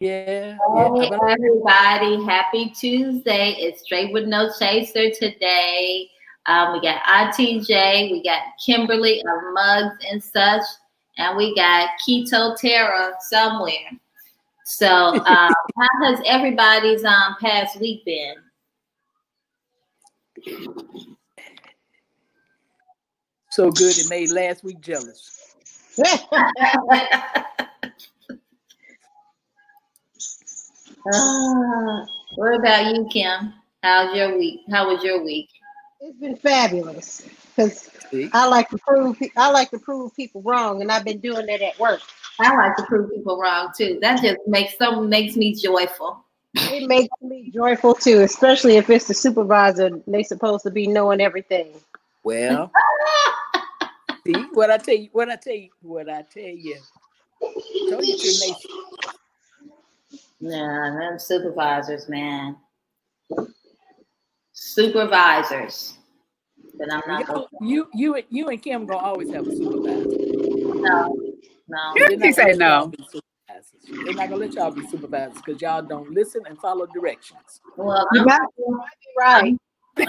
Yeah. Hey, yeah. everybody. Happy Tuesday. It's Straight with No Chaser today. Um, we got ITJ, we got Kimberly of Mugs and such, and we got Keto Terra somewhere. So, um, how has everybody's um, past week been? So good it made last week jealous. Uh, what about you, Kim? How's your week? How was your week? It's been fabulous because I like to prove I like to prove people wrong, and I've been doing that at work. I like to prove people wrong too. That just makes some makes me joyful. It makes me joyful too, especially if it's the supervisor. They supposed to be knowing everything. Well, see what I tell you. What I tell you. What I tell you. Told you to Nah, them supervisors, man. Supervisors. But I'm not. You, you, you, you and Kim gonna always have a supervisor. No, no. They say no. They're not gonna let y'all be supervisors because y'all don't listen and follow directions. Well, you might, be right.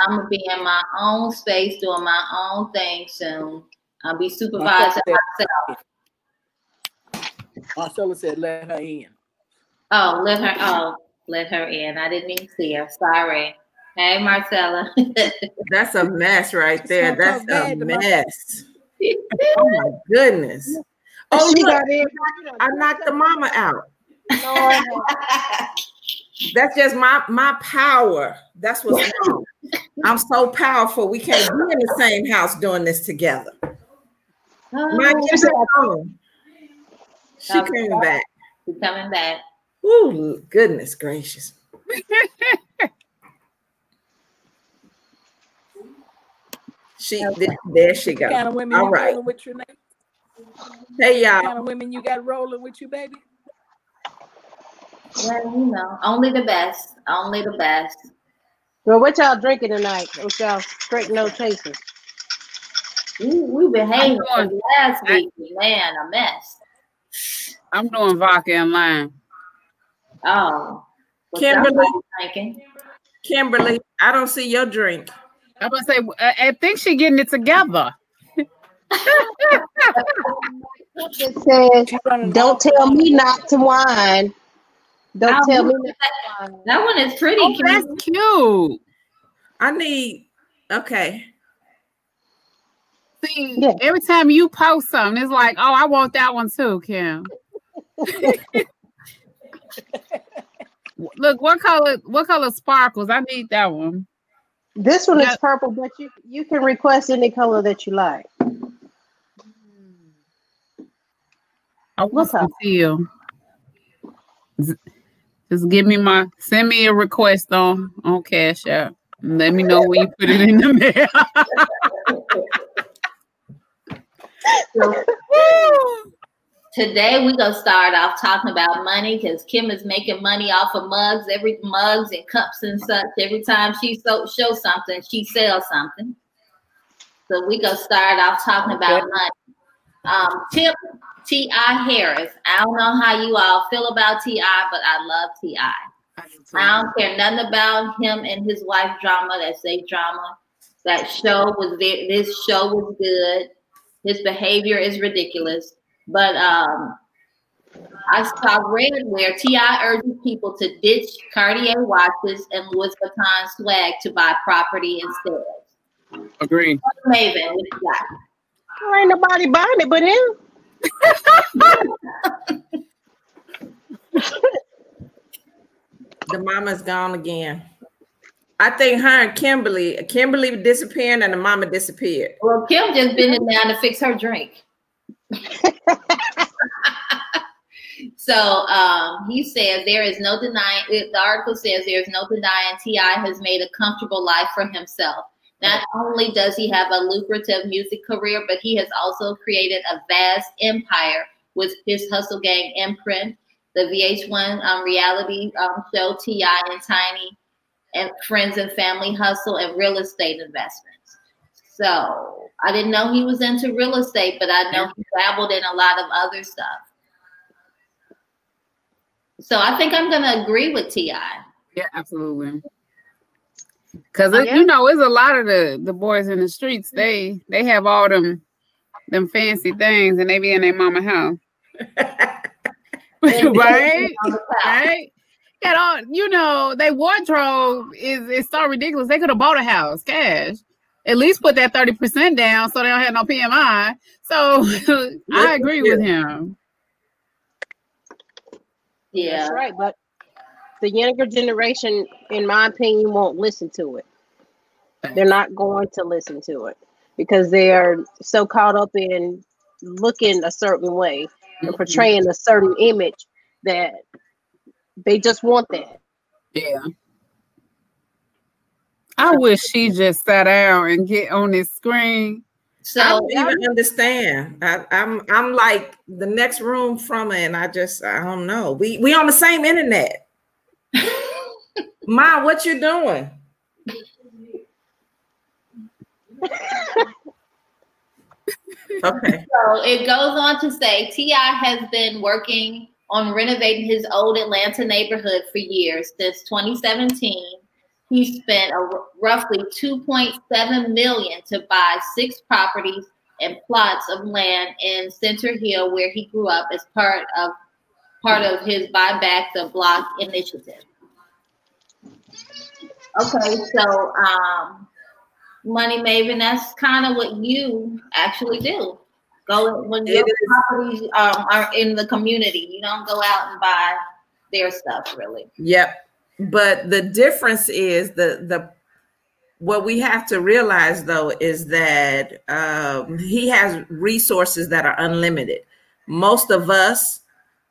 I'm gonna be in my own space doing my own thing soon. I'll be supervising myself. Marcella said, "Let her in." Oh, let her. Oh, let her in. I didn't even see her. Sorry. Hey, Marcella. That's a mess right there. That's a mess. oh my goodness. Oh, she got in. I knocked the mama out. That's just my my power. That's what's wrong. I'm so powerful. We can't be in the same house doing this together. Oh, my kids at home. She oh. coming back. She coming back. Ooh, goodness gracious. she there, there she goes. Kind of women All right. With your name? Hey y'all. Kind of women you got rolling with you, baby. Well, you know, only the best. Only the best. Well, what y'all drinking tonight? What y'all straight no chasers? We, we behaved last week, man, a mess. I'm doing vodka and lime. Oh, Kimberly. Kimberly, I don't see your drink. I'm gonna say, I think she's getting it together. it says, "Don't tell me not to wine." Don't tell me that, that one is pretty. Oh, that's cute. I need. Okay. See, yeah. every time you post something, it's like, oh, I want that one too, Kim. Look, what color? What color sparkles? I need that one. This one is purple, but you you can request any color that you like. I want to feel. Just give me my send me a request on on Cash App. Let me know when you put it in the mail. So, today we're gonna start off talking about money because Kim is making money off of mugs, every mugs and cups and such. Every time she so, shows something, she sells something. So we gonna start off talking about money. Um, Tip T.I. Harris. I don't know how you all feel about T.I., but I love T.I. I don't care nothing about him and his wife drama. That's a drama. That show was very, this show was good. His behavior is ridiculous. But um, I saw read where T.I. urges people to ditch Cartier watches and Louis Vuitton swag to buy property instead. Agreed. Maven, what you got? There ain't nobody buying it but him the mama's gone again. I think her and Kimberly, Kimberly disappeared and the mama disappeared. Well, Kim just been in there to fix her drink. so um, he says there is no denying. The article says there is no denying T.I. has made a comfortable life for himself. Not only does he have a lucrative music career, but he has also created a vast empire with his Hustle Gang imprint, the VH1 um, reality um, show T.I. and Tiny, and Friends and Family Hustle, and real estate investments. So I didn't know he was into real estate, but I know he dabbled in a lot of other stuff. So I think I'm gonna agree with Ti. Yeah, absolutely. Cause oh, yeah. you know, it's a lot of the the boys in the streets. They they have all them them fancy things, and they be in their mama house. right, right. Got all you know. Their wardrobe is is so ridiculous. They could have bought a house cash. At least put that thirty percent down, so they don't have no PMI. So I agree with him. Yeah, that's right. But the younger generation, in my opinion, won't listen to it. They're not going to listen to it because they are so caught up in looking a certain way and mm-hmm. portraying a certain image that they just want that. Yeah. I wish she just sat down and get on this screen. So I don't even understand. I, am I'm, I'm like the next room from it, and I just I don't know. We we on the same internet. Ma, what you doing? okay. So it goes on to say T.I. has been working on renovating his old Atlanta neighborhood for years. Since 2017, he spent a, roughly 2.7 million to buy six properties and plots of land in Center Hill, where he grew up, as part of part of his Buy Back the Block initiative. Okay, so um, Money Maven, that's kind of what you actually do. Go when your properties um, are in the community, you don't go out and buy their stuff, really. Yep, but the difference is the the what we have to realize though is that um, he has resources that are unlimited. Most of us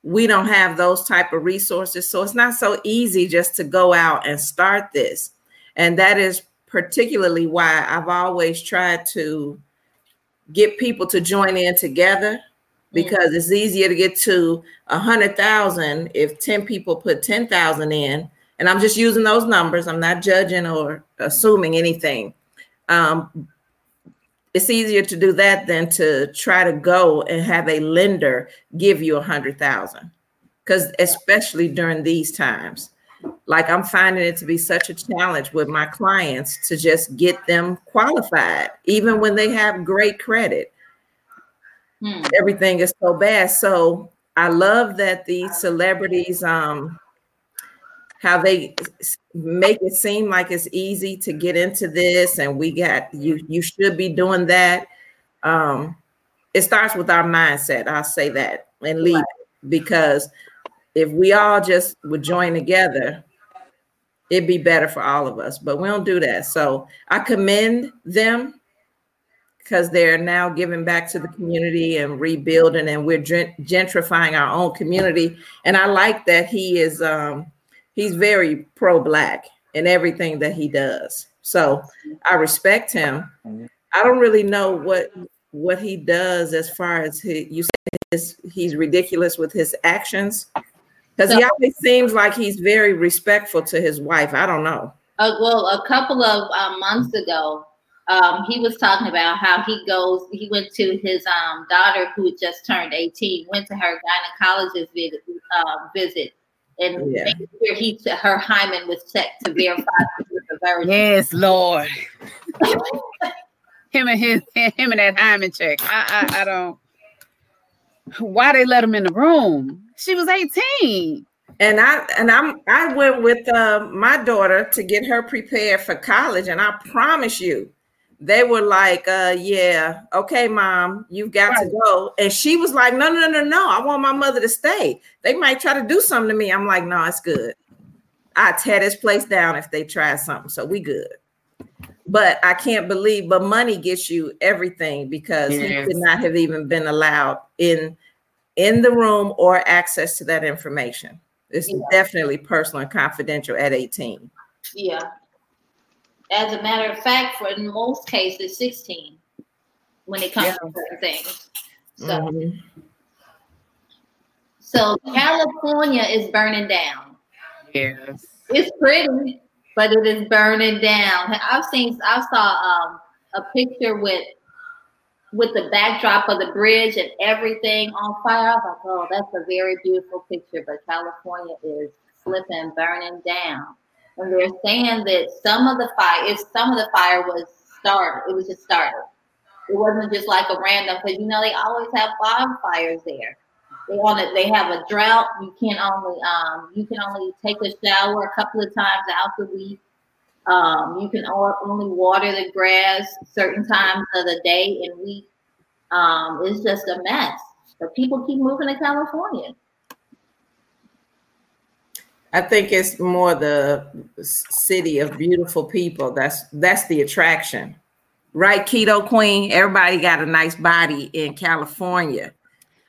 we don't have those type of resources so it's not so easy just to go out and start this and that is particularly why i've always tried to get people to join in together because it's easier to get to a hundred thousand if 10 people put 10,000 in. And I'm just using those numbers. I'm not judging or assuming anything. Um, it's easier to do that than to try to go and have a lender give you a hundred thousand because especially during these times like i'm finding it to be such a challenge with my clients to just get them qualified even when they have great credit hmm. everything is so bad so i love that these celebrities um how they make it seem like it's easy to get into this and we got you you should be doing that um it starts with our mindset i'll say that and leave right. because if we all just would join together it'd be better for all of us but we don't do that so i commend them because they're now giving back to the community and rebuilding and we're gentrifying our own community and i like that he is um he's very pro-black in everything that he does. So I respect him. I don't really know what what he does as far as he, you say he's ridiculous with his actions because so, he always seems like he's very respectful to his wife. I don't know. Uh, well, a couple of um, months ago, um, he was talking about how he goes. He went to his um, daughter who just turned eighteen. Went to her gynecologist visit, uh, visit and yeah. making sure he her hymen was checked to verify the virgin. Yes, Lord. him and his him and that hymen check. I, I I don't. Why they let him in the room? She was eighteen. And I and I'm I went with uh, my daughter to get her prepared for college, and I promise you, they were like, uh, yeah, okay, mom, you've got right. to go. And she was like, no, no, no, no, I want my mother to stay. They might try to do something to me. I'm like, no, it's good. I tear this place down if they try something. So we good. But I can't believe, but money gets you everything because yes. he could not have even been allowed in in the room or access to that information. It's yeah. definitely personal and confidential at 18. Yeah. As a matter of fact, for in most cases, 16 when it comes yeah. to certain things. So, mm-hmm. so California is burning down. Yes. It's pretty, but it is burning down. I've seen I saw um, a picture with with the backdrop of the bridge and everything on fire. I was like, oh, that's a very beautiful picture, but California is flipping, burning down. And they're saying that some of the fire, if some of the fire was started, it was just started. It wasn't just like a random, because you know they always have wildfires there. They want it. They have a drought. You can only um, you can only take a shower a couple of times out the week. Um, you can only water the grass certain times of the day and week. Um, it's just a mess. But people keep moving to California. I think it's more the city of beautiful people. That's that's the attraction. Right, keto queen. Everybody got a nice body in California.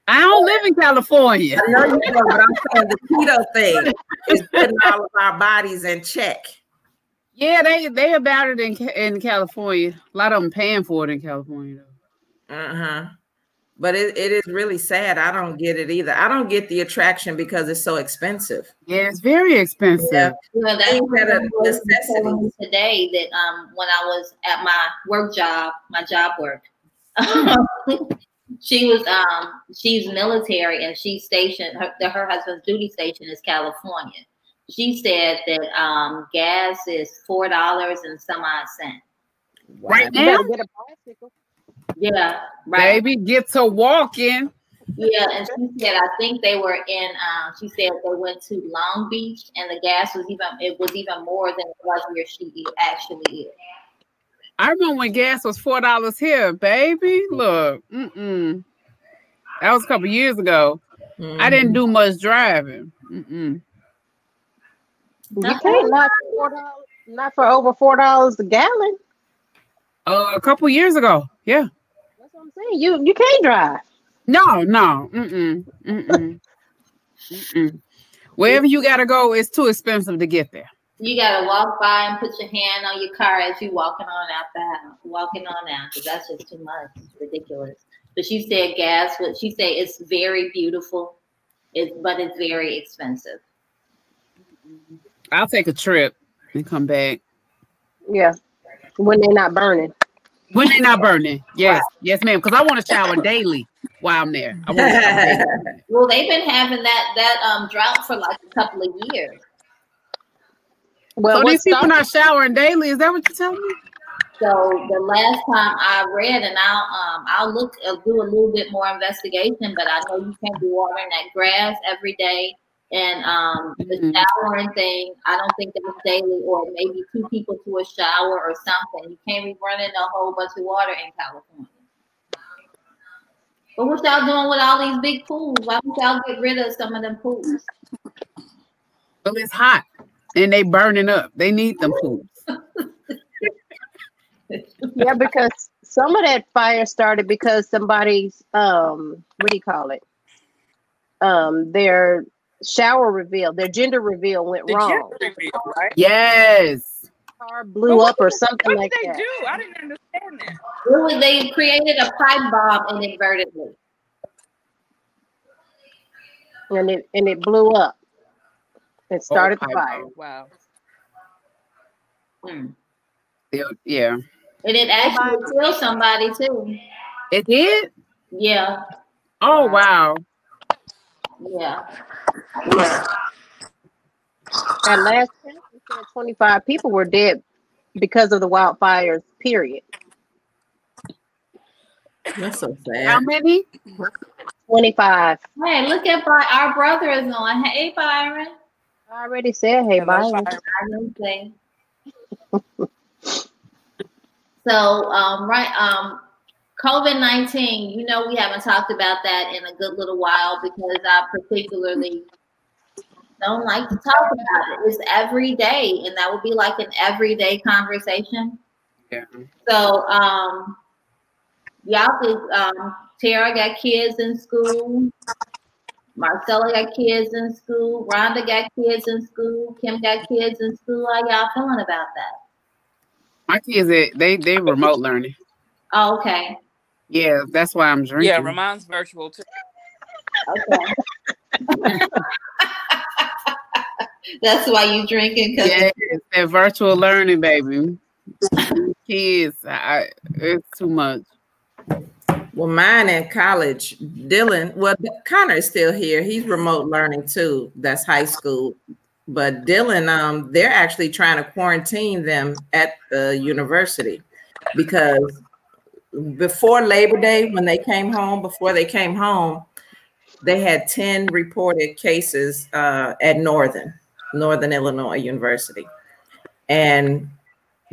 I don't live in California. I know you know, but I'm saying the keto thing is putting all of our bodies in check. Yeah, they they about it in in California. A lot of them paying for it in California. Though. Uh huh. But it, it is really sad. I don't get it either. I don't get the attraction because it's so expensive. Yeah, it's very expensive. Yeah, well, that's a necessity today. That um, when I was at my work job, my job work, she was um, she's military and she's stationed. Her, her husband's duty station is California she said that um, gas is four dollars and some odd cent. Right now, yeah, right. Baby, get to walking. Yeah, and she said I think they were in. Um, she said they went to Long Beach, and the gas was even it was even more than it was where she actually is. I remember when gas was four dollars here, baby. Look, mm-mm. that was a couple years ago. Mm-hmm. I didn't do much driving. Mm-mm. You can't not for $4, not for over four dollars a gallon. Uh, a couple years ago, yeah. That's what I'm saying. You you can't drive. No, no, mm-mm, mm-mm, mm-mm. Wherever you gotta go, it's too expensive to get there. You gotta walk by and put your hand on your car as you walking on out the house, walking on out, because that's just too much. It's ridiculous. But she said gas. What she said it's very beautiful, it's but it's very expensive. I'll take a trip and come back. Yeah, when they're not burning. When they're not burning, yes, yes, ma'am. Because I want to shower daily while I'm there. I want to well, they've been having that that um drought for like a couple of years. Well, so these people not showering daily. Is that what you're telling me? So the last time I read, and I'll um I'll look I'll do a little bit more investigation, but I know you can't be watering that grass every day. And um, the mm-hmm. showering thing, I don't think that's daily, or maybe two people to a shower or something. You can't be running a whole bunch of water in California. But what y'all doing with all these big pools? Why don't y'all get rid of some of them pools? Well, it's hot and they burning up. They need them pools. yeah, because some of that fire started because somebody's um, what do you call it? Um, their shower reveal, their gender reveal went the wrong. Reveal, right? Yes. Car blew up or something like that. What did they do? I didn't understand that. Really, they created a pipe bomb inadvertently. And it and it blew up. It started oh, the fire. Bomb. Wow. Hmm. Yeah. And it actually killed somebody too. It did? Yeah. Oh wow. Yeah. Yeah. At last count, 25 people were dead because of the wildfires, period. That's so sad. How many? 25. Hey, look at By- our brother is on. Hey, Byron. I already said, hey, Byron. so, um, right, um, COVID 19, you know, we haven't talked about that in a good little while because I particularly don't like to talk about it. It's every day, and that would be like an everyday conversation. Yeah. So, um, y'all think um, Tara got kids in school, Marcella got kids in school, Rhonda got kids in school, Kim got kids in school. How y'all feeling about that? My kids, they they remote learning. Oh, okay. Yeah, that's why I'm drinking. Yeah, Ramon's virtual too. Okay. that's why you drinking. Yeah, that virtual learning, baby. Kids, I It's too much. Well, mine in college, Dylan, well, Connor is still here. He's remote learning too. That's high school. But Dylan, um, they're actually trying to quarantine them at the university because before Labor Day, when they came home, before they came home, they had 10 reported cases uh, at Northern, Northern Illinois University. And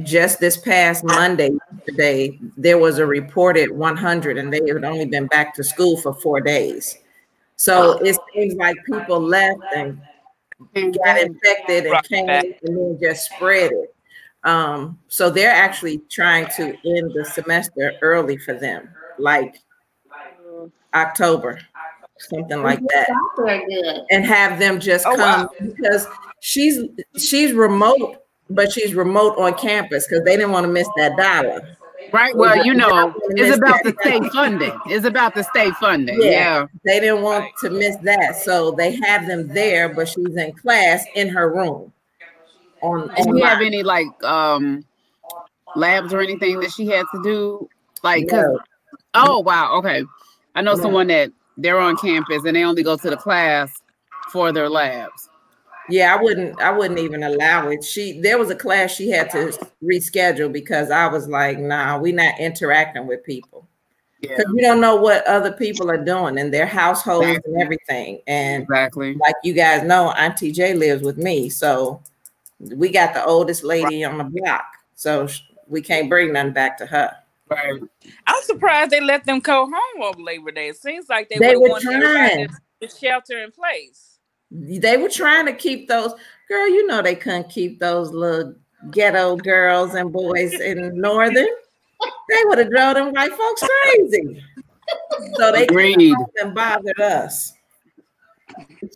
just this past Monday, today, there was a reported 100, and they had only been back to school for four days. So it seems like people left and got infected and came and then just spread it. Um, so they're actually trying to end the semester early for them, like October, something like that, and have them just oh, come wow. because she's she's remote, but she's remote on campus because they didn't want to miss that dollar. Right. Well, you know, it's about the state funding. It's about the state funding. Yeah. yeah. They didn't want to miss that. So they have them there, but she's in class in her room on. Do you have any like um labs or anything that she had to do? Like, no. oh wow, okay. I know no. someone that they're on campus and they only go to the class for their labs. Yeah, I wouldn't. I wouldn't even allow it. She there was a class she had to reschedule because I was like, "Nah, we're not interacting with people." because you don't know what other people are doing in their households exactly. and everything. And exactly, like you guys know, Auntie J lives with me, so we got the oldest lady on the block, so we can't bring nothing back to her. Right. I'm surprised they let them go home over Labor Day. It seems like they, they were trying to shelter in place. They were trying to keep those girl. You know they couldn't keep those little ghetto girls and boys in Northern. they would have drove them white folks crazy. So they and bothered us.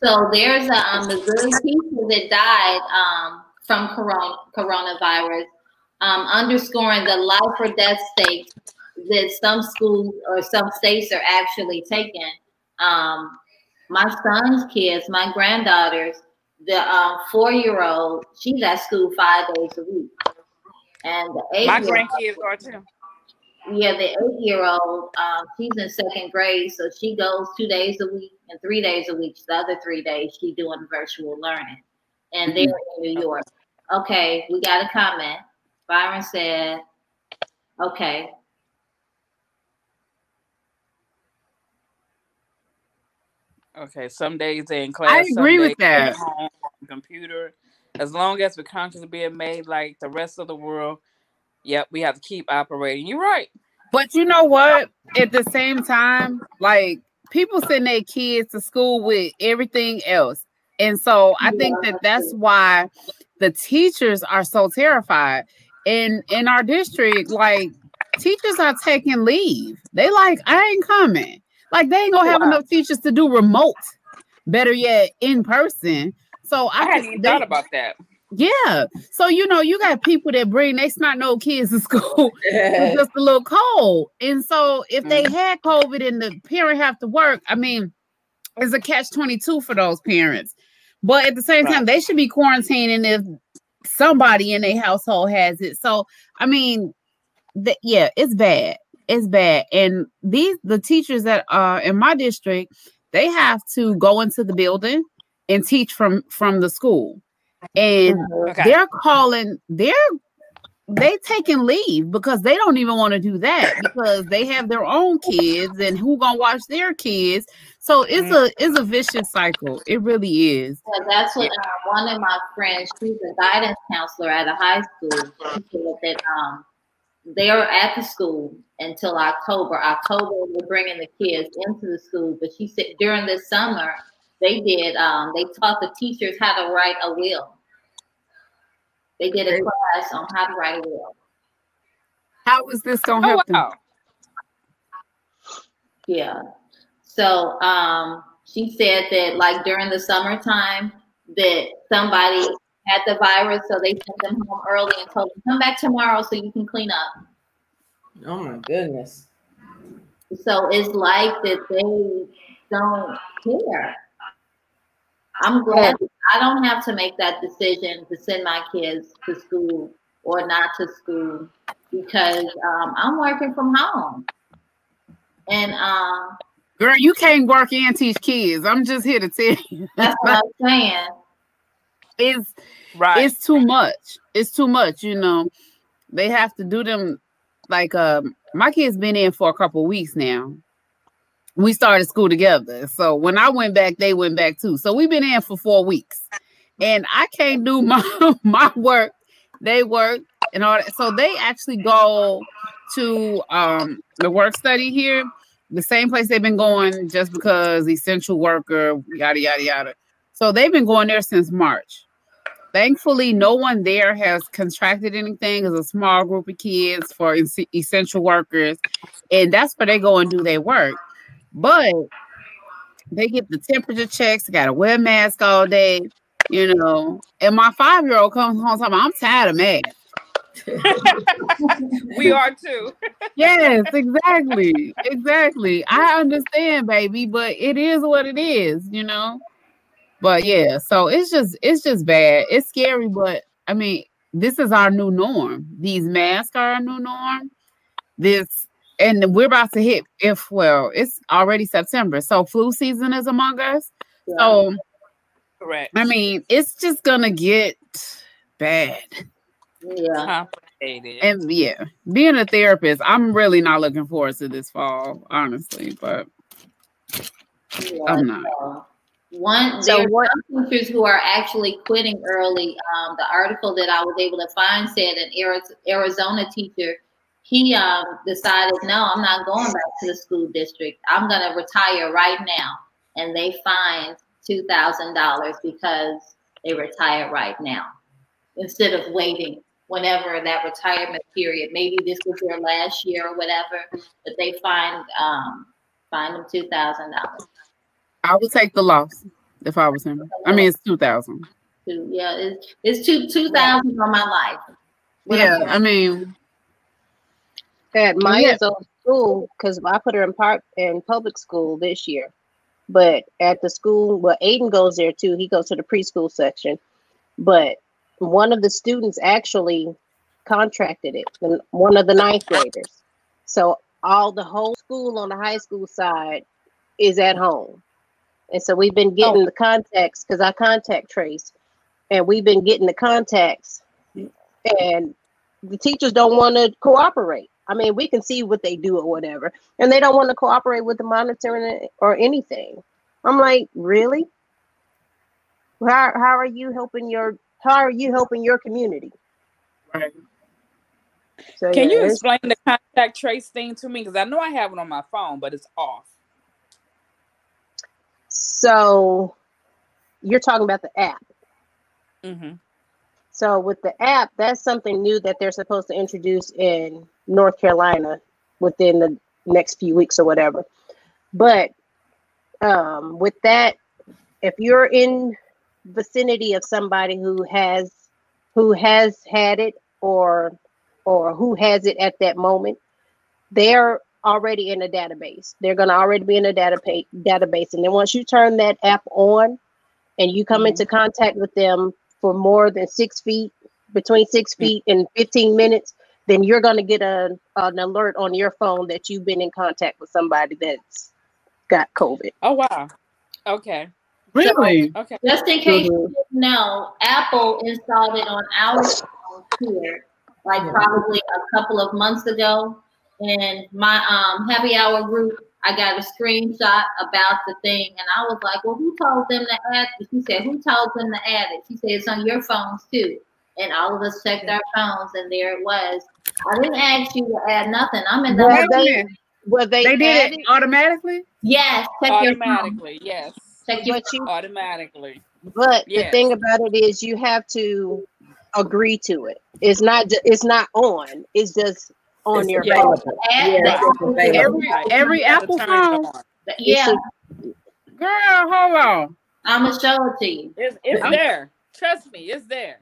So there's a um, Missouri teacher that died um, from corona, coronavirus, um, underscoring the life or death stakes that some schools or some states are actually taking. Um, my son's kids, my granddaughters, the um, four-year-old, she's at school five days a week, and the eight. My grandkids are too. Yeah, the eight-year-old, um, she's in second grade, so she goes two days a week and three days a week. The other three days, she's doing virtual learning, and they're in New York. Okay, we got a comment. Byron said, okay. Okay, some days they in class. I agree with that. computer, as long as the content is being made like the rest of the world, yep, we have to keep operating. You're right. But you know what? At the same time, like people send their kids to school with everything else. And so I think that that's why the teachers are so terrified. In in our district, like teachers are taking leave. They like, I ain't coming. Like they ain't gonna have enough teachers to do remote. Better yet, in person. So I, I hadn't even they, thought about that. Yeah. So you know, you got people that bring they snot no kids to school just a little cold. And so if they mm. had COVID and the parent have to work, I mean, it's a catch 22 for those parents. But at the same right. time, they should be quarantining if somebody in their household has it. So I mean, the, yeah, it's bad. It's bad. And these the teachers that are in my district, they have to go into the building and teach from from the school. And mm-hmm. okay. they're calling, they're they taking leave because they don't even want to do that because they have their own kids and who gonna watch their kids. So it's a it's a vicious cycle. It really is. Yeah, that's what uh, one of my friends she's a guidance counselor at a high school. Said that um they're at the school until october. October we're bringing the kids into the school but she said during the summer they did um they taught the teachers how to write a will they did a class on how to write a will. How is this gonna help oh, wow. them? Yeah. So um, she said that like during the summertime that somebody had the virus, so they sent them home early and told them come back tomorrow so you can clean up. Oh my goodness. So it's like that they don't care. I'm glad I don't have to make that decision to send my kids to school or not to school. because um, I'm working from home. And um, girl, you can't work and teach kids. I'm just here to tell you. That's what I'm saying. It's right. It's too much. It's too much. You know, they have to do them. Like, um, my kids been in for a couple weeks now. We started school together, so when I went back, they went back too. So we've been in for four weeks, and I can't do my my work. They work and all that. So they actually go to um the work study here the same place they've been going just because essential worker, yada yada yada. So they've been going there since March. Thankfully, no one there has contracted anything. It's a small group of kids for essential workers, and that's where they go and do their work. But they get the temperature checks. Got to wear a mask all day, you know. And my five year old comes home talking, "I'm tired of masks." we are too. yes, exactly. Exactly. I understand, baby, but it is what it is, you know. But yeah, so it's just it's just bad. It's scary, but I mean, this is our new norm. These masks are our new norm. This and we're about to hit if well, it's already September. So flu season is among us. Yeah. So correct. I mean, it's just gonna get bad. Yeah. Complicated. And yeah, being a therapist, I'm really not looking forward to this fall, honestly, but yeah, I'm not. One, so there are some teachers who are actually quitting early. Um, the article that I was able to find said an Arizona teacher, he um, decided, no, I'm not going back to the school district. I'm going to retire right now. And they fined $2,000 because they retire right now instead of waiting whenever that retirement period. Maybe this was their last year or whatever, but they find um find them two thousand dollars. I would take the loss if I was him. I mean, it's two thousand. Yeah, it's it's two two thousand on my life. yeah, I mean, at Maya's old school, because I put her in part in public school this year, but at the school, well, Aiden goes there too. He goes to the preschool section, but one of the students actually contracted it, one of the ninth graders. So all the whole school on the high school side is at home. And so we've been getting oh. the contacts because I contact trace and we've been getting the contacts and the teachers don't want to cooperate. I mean, we can see what they do or whatever, and they don't want to cooperate with the monitoring or anything. I'm like, really? How, how are you helping your how are you helping your community? Right. So, Can yeah, you explain the contact trace thing to me? Because I know I have it on my phone, but it's off. So you're talking about the app. Mm-hmm. So with the app, that's something new that they're supposed to introduce in North Carolina within the next few weeks or whatever. But um, with that, if you're in vicinity of somebody who has who has had it or or who has it at that moment, they're already in a database. They're going to already be in a database database and then once you turn that app on and you come mm-hmm. into contact with them for more than 6 feet between 6 mm-hmm. feet and 15 minutes, then you're going to get a, an alert on your phone that you've been in contact with somebody that's got COVID. Oh wow. Okay. Really? So, okay. Just in case mm-hmm. you didn't know, Apple installed it on our phone here, like probably a couple of months ago. And my um, happy hour group, I got a screenshot about the thing, and I was like, "Well, who told them to add it?" She said, "Who told them to add it?" She said, "It's on your phones too." And all of us checked our phones, and there it was. I didn't ask you to add nothing. I'm in the. Well, they, well, they, they did it automatically. Yes, automatically. Yes. Check your you, automatically. But yes. the thing about it is, you have to agree to it. It's not. It's not on. It's just on it's your phone. Yeah. Every every Apple phone. Yeah. Girl, hold on. I'm gonna show it to you. It's, it's there. Trust me, it's there.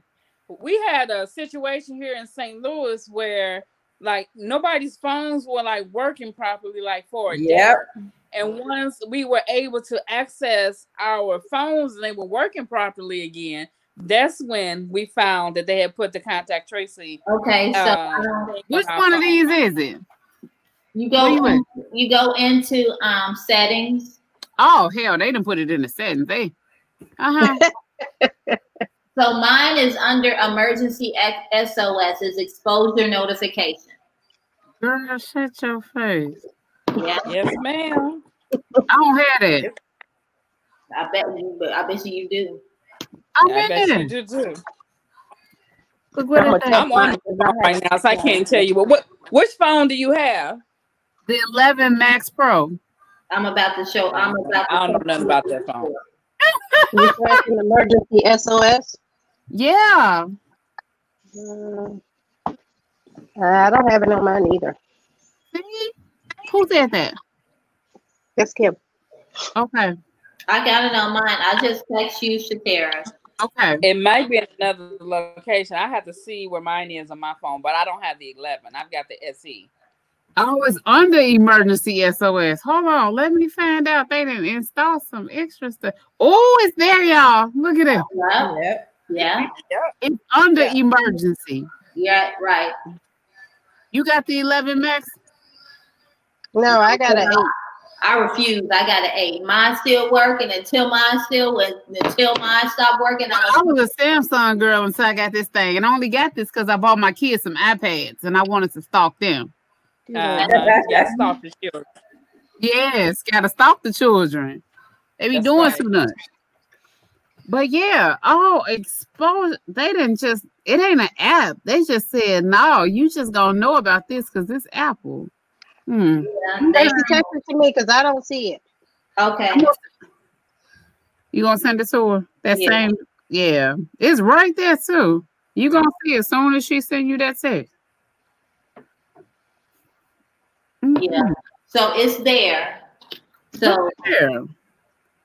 We had a situation here in St. Louis where like nobody's phones were like working properly like for a yep. day. And once we were able to access our phones and they were working properly again, that's when we found that they had put the contact tracing. Okay, so uh, which one of these is it? You go you, you go into um settings. Oh hell, they didn't put it in the settings. They uh-huh. so mine is under emergency SOS is exposure notification. Girl, shut your face. Yeah. Yes, ma'am. I don't have it. I bet you, but I bet you you do. I'm yeah, I bet you do too. Look what I'm, I'm on right now, so I can't tell you. But what which phone do you have? The 11 Max Pro. I'm about to show. I'm about. To I don't know nothing about that phone. you an emergency SOS? Yeah. Uh, I don't have it on mine either. See? Who said that? That's Kim. Okay. I got it on mine. I just text you, ShaTera. Okay. It might be in another location. I have to see where mine is on my phone, but I don't have the 11. I've got the SE. Oh, it's under emergency SOS. Hold on. Let me find out they didn't install some extra stuff. Oh, it's there, y'all. Look at it. Oh, yeah. Yeah. It's under yeah. emergency. Yeah, right. You got the 11 max? No, I got an eight. I refuse. I got an A. Mine still working until mine still until mine stop working. I, I was a Samsung girl until I got this thing, and I only got this because I bought my kids some iPads, and I wanted to stalk them. Uh, yeah, stalk the children. Yes, gotta stop the children. They be That's doing right. too much. But yeah, oh, expose. They didn't just. It ain't an app. They just said no. You just gonna know about this because it's Apple. Hmm. Yeah, they text it to me because I don't see it. Okay. You gonna send it to her? That yeah. same, yeah. It's right there too. You gonna see it as soon as she send you that text. Mm-hmm. Yeah. So it's there. So yeah.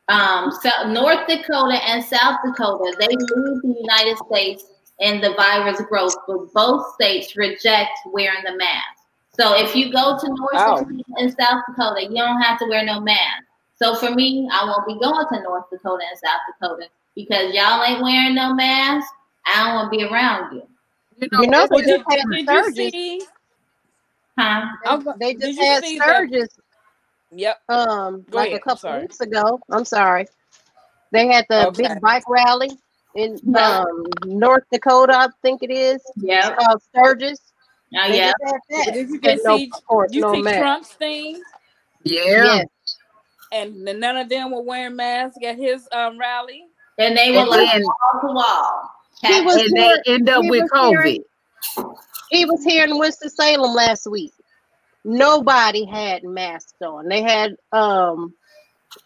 um so North Dakota and South Dakota, they leave the United States and the virus growth, but both states reject wearing the mask. So if you go to North oh. Dakota and South Dakota, you don't have to wear no mask. So for me, I won't be going to North Dakota and South Dakota because y'all ain't wearing no mask. I don't want to be around you. You know, you know they just had did surges. See? Huh? They, they just had surges. The... Yep. Um, Go like ahead. a couple weeks ago. I'm sorry. They had the okay. big bike rally in um, North Dakota, I think it is. Yeah. It's called Sturgis. Oh yeah. Did you get no, see, course, you no see mask. Trump's thing? Yeah. Yes. And none of them were wearing masks at his um, rally. And they were like wall to wall. He was and here, they end up with COVID. Here, he was here in Winston Salem last week. Nobody had masks on. They had um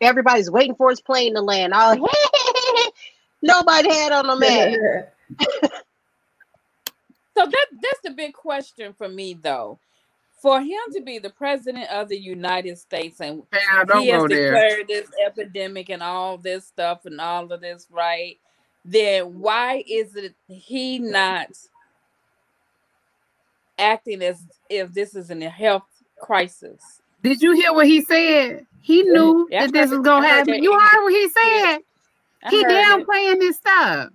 everybody's waiting for his plane to land. Oh, nobody had on a mask. So that that's the big question for me though. For him to be the president of the United States and yeah, he has declared this epidemic and all this stuff and all of this, right? Then why is it he not acting as if this is in a health crisis? Did you hear what he said? He knew yeah, that this was gonna happen. You heard what he said. he downplaying this stuff.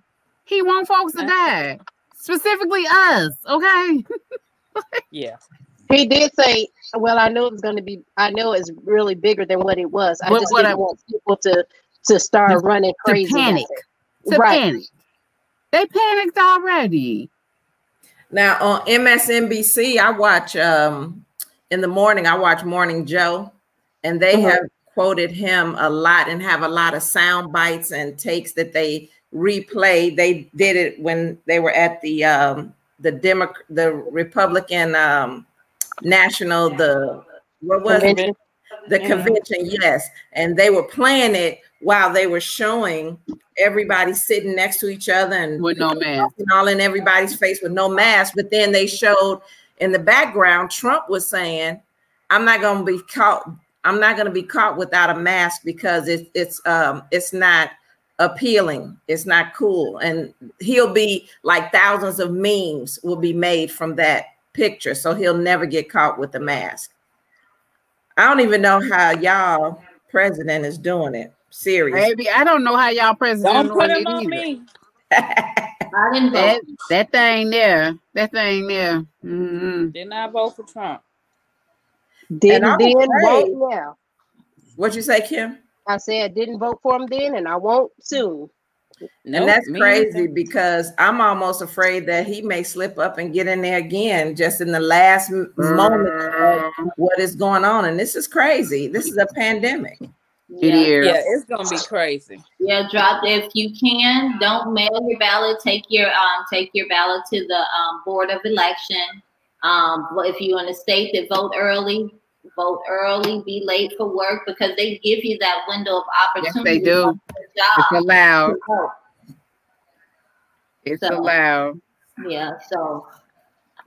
He want folks to die specifically us. Okay. yeah. He did say, "Well, I know it's going to be. I know it's really bigger than what it was. I but just didn't I, want people to to start to, running crazy, to panic, to right. panic. They panicked already." Now on MSNBC, I watch um in the morning. I watch Morning Joe, and they uh-huh. have quoted him a lot and have a lot of sound bites and takes that they replay. They did it when they were at the um, the Demo- the Republican um, National the what was convention. it? The yeah. convention, yes, and they were playing it while they were showing everybody sitting next to each other and with no mask, and all in everybody's face with no mask. But then they showed in the background Trump was saying, "I'm not going to be caught. I'm not going to be caught without a mask because it's it's um it's not appealing. It's not cool. And he'll be like thousands of memes will be made from that picture. So he'll never get caught with a mask. I don't even know how y'all president is doing it. Serious. Maybe I don't know how y'all president don't put him on me. I didn't vote. That, that thing there. That thing there. Mm-hmm. Did not I vote for Trump. Didn't didn't vote. Yeah. What'd you say, Kim? I said I didn't vote for him then, and I won't soon. Nope, and that's crazy because I'm almost afraid that he may slip up and get in there again just in the last moment of what is going on. And this is crazy. This is a pandemic. Yeah. It is. Yeah, it's gonna be crazy. Yeah, drop if you can. Don't mail your ballot. Take your um take your ballot to the um, board of election. Um, if you're in a state that vote early, vote early, be late for work because they give you that window of opportunity. Yes, they do. It's allowed. It's so, allowed. Yeah, so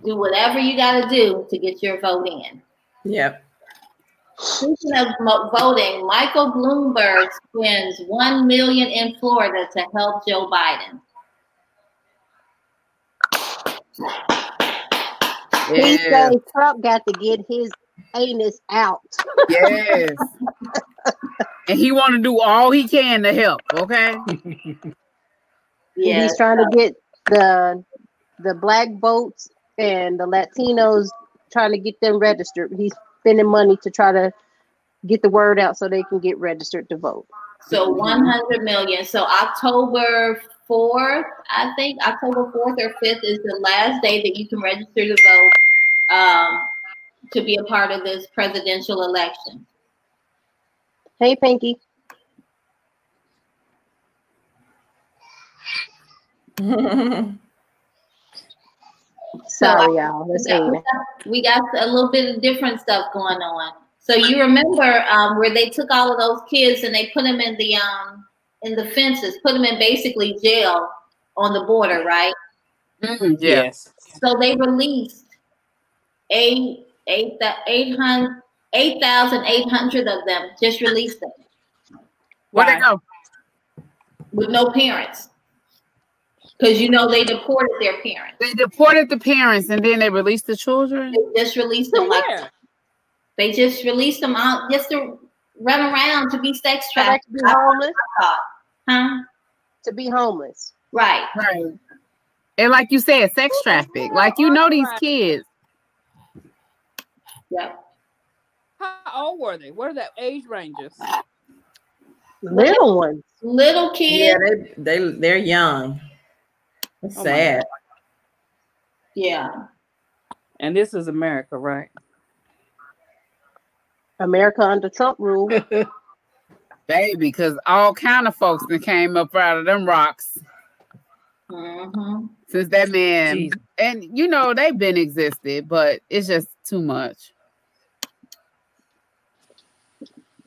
do whatever you got to do to get your vote in. Yep. Speaking of voting, Michael Bloomberg spends one million in Florida to help Joe Biden. He said Trump got to get his anus out. Yes. and he want to do all he can to help. Okay. yeah, he's trying to get the the black votes and the Latinos trying to get them registered. He's spending money to try to get the word out so they can get registered to vote. So 100 million. So October 4th, I think October 4th or 5th is the last day that you can register to vote. Um, to be a part of this presidential election. Hey, Pinky. Sorry, y'all. We, got, we got a little bit of different stuff going on. So you remember um, where they took all of those kids and they put them in the um, in the fences, put them in basically jail on the border, right? Mm, yes. So they released a 8,800 8, 8, of them. Just released them. Where'd they go? With no parents. Because you know they deported their parents. They deported the parents and then they released the children? They just released them. Like, they just released them out just to run around to be sex trafficked. To be homeless? Huh? To be homeless. Right. Right. And like you said, sex trafficked. Like you know these kids Yep. How old were they? What are the age ranges? Little ones. Little kids. Yeah, they, they they're young. It's oh sad. Yeah. And this is America, right? America under Trump rule. Baby, because all kind of folks that came up out of them rocks. Mm-hmm. Since that man, Jeez. and you know they've been existed, but it's just too much.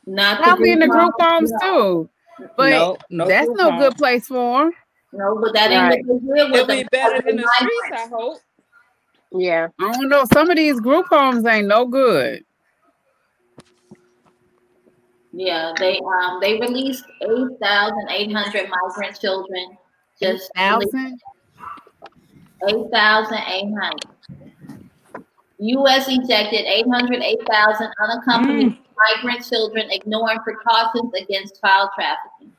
Not probably in the group homes too, but no, no that's no home. good place for them. No, but that ain't right. good It'll be better in the streets, I hope. Yeah, I don't know. Some of these group homes ain't no good. Yeah, they um they released eight thousand eight hundred migrant children. Just thousand. Eight thousand eight hundred. U.S. ejected 808,000 unaccompanied mm. Migrant children, ignoring precautions against child trafficking.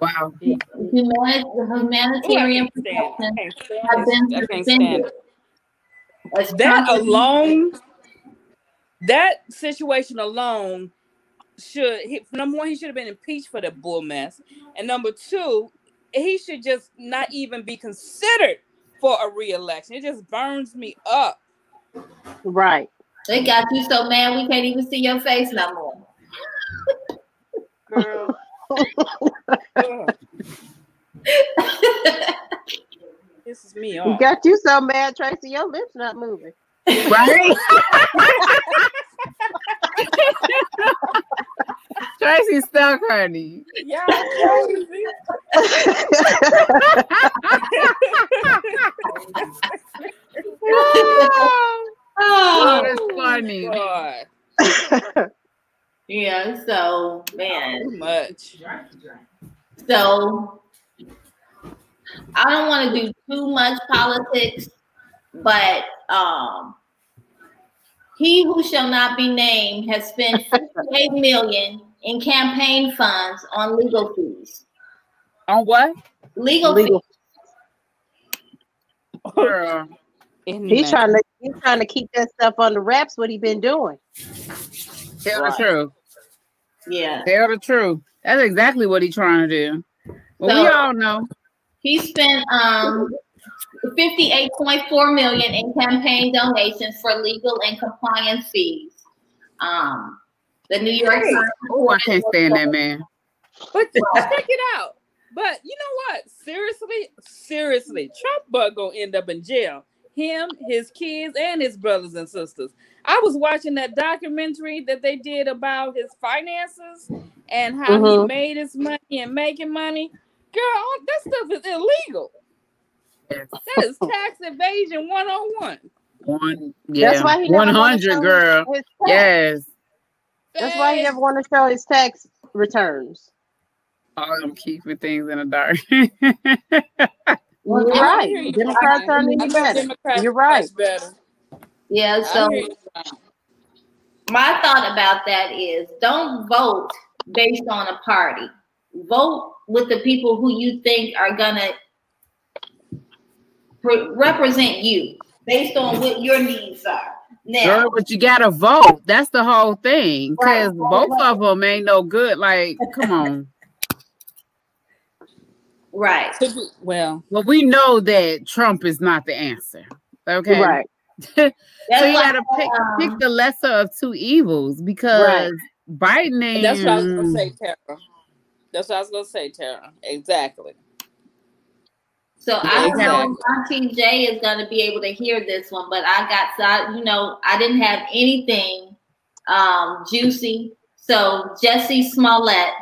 Wow. humanitarian protection have been suspended. That alone, that situation alone should he, number one, he should have been impeached for the bull mess, and number two, he should just not even be considered for a re-election. It just burns me up. Right. They got you so mad we can't even see your face no more. Girl. this is me. You got you so mad, Tracy. Your lips not moving. Right. Tracy's stuck, honey. Yeah, crazy. oh, oh, that's funny. God. yeah, so man. Too much. So I don't want to do too much politics, but um he who shall not be named has spent 58 million in campaign funds on legal fees. On what? legal, legal. Girl. He's trying to he's trying to keep that stuff on the wraps. What he been doing? Tell right. the truth. Yeah. Tell the truth. That's exactly what he's trying to do. Well, so, we all know. He spent um 58.4 million in campaign donations for legal and compliance fees. Um, the New York Times. Oh, I can't stand that man. But check it out. But you know what? Seriously, seriously, Trump but gonna end up in jail. Him, his kids, and his brothers and sisters. I was watching that documentary that they did about his finances and how mm-hmm. he made his money and making money. Girl, that stuff is illegal. That is tax evasion 101. One, yeah, That's why he 100, girl. Yes. That's why he never want to show his tax returns. All them keeping things in the dark. well, you're right. Democrats are better. You're right. Better. Yeah, so my thought about that is don't vote based on a party. Vote with the people who you think are gonna represent you based on what your needs are. Now, Girl, but you gotta vote. That's the whole thing. Because right, both right. of them ain't no good. Like, come on. Right. Well, well, we know that Trump is not the answer. Okay. Right. so you gotta pick, um, pick the lesser of two evils because right. Biden. And that's what I was gonna say, Tara. That's what I was gonna say, Tara. Exactly. So I don't know if Auntie Jay is going to be able to hear this one, but I got, so I, you know, I didn't have anything um, juicy. So Jussie Smollett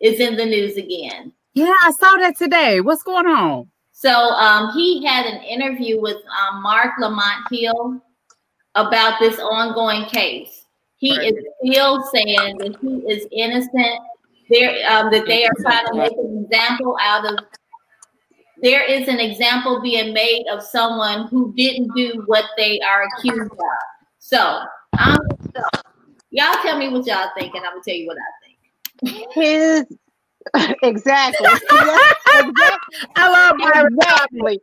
is in the news again. Yeah, I saw that today. What's going on? So um, he had an interview with um, Marc Lamont Hill about this ongoing case. He right. is still saying that he is innocent. There, um, that they are trying to make an example out of there is an example being made of someone who didn't do what they are accused of. So, um, so y'all tell me what y'all think, and I'm gonna tell you what I think. His exactly. yes, exactly. I love Byron. Exactly.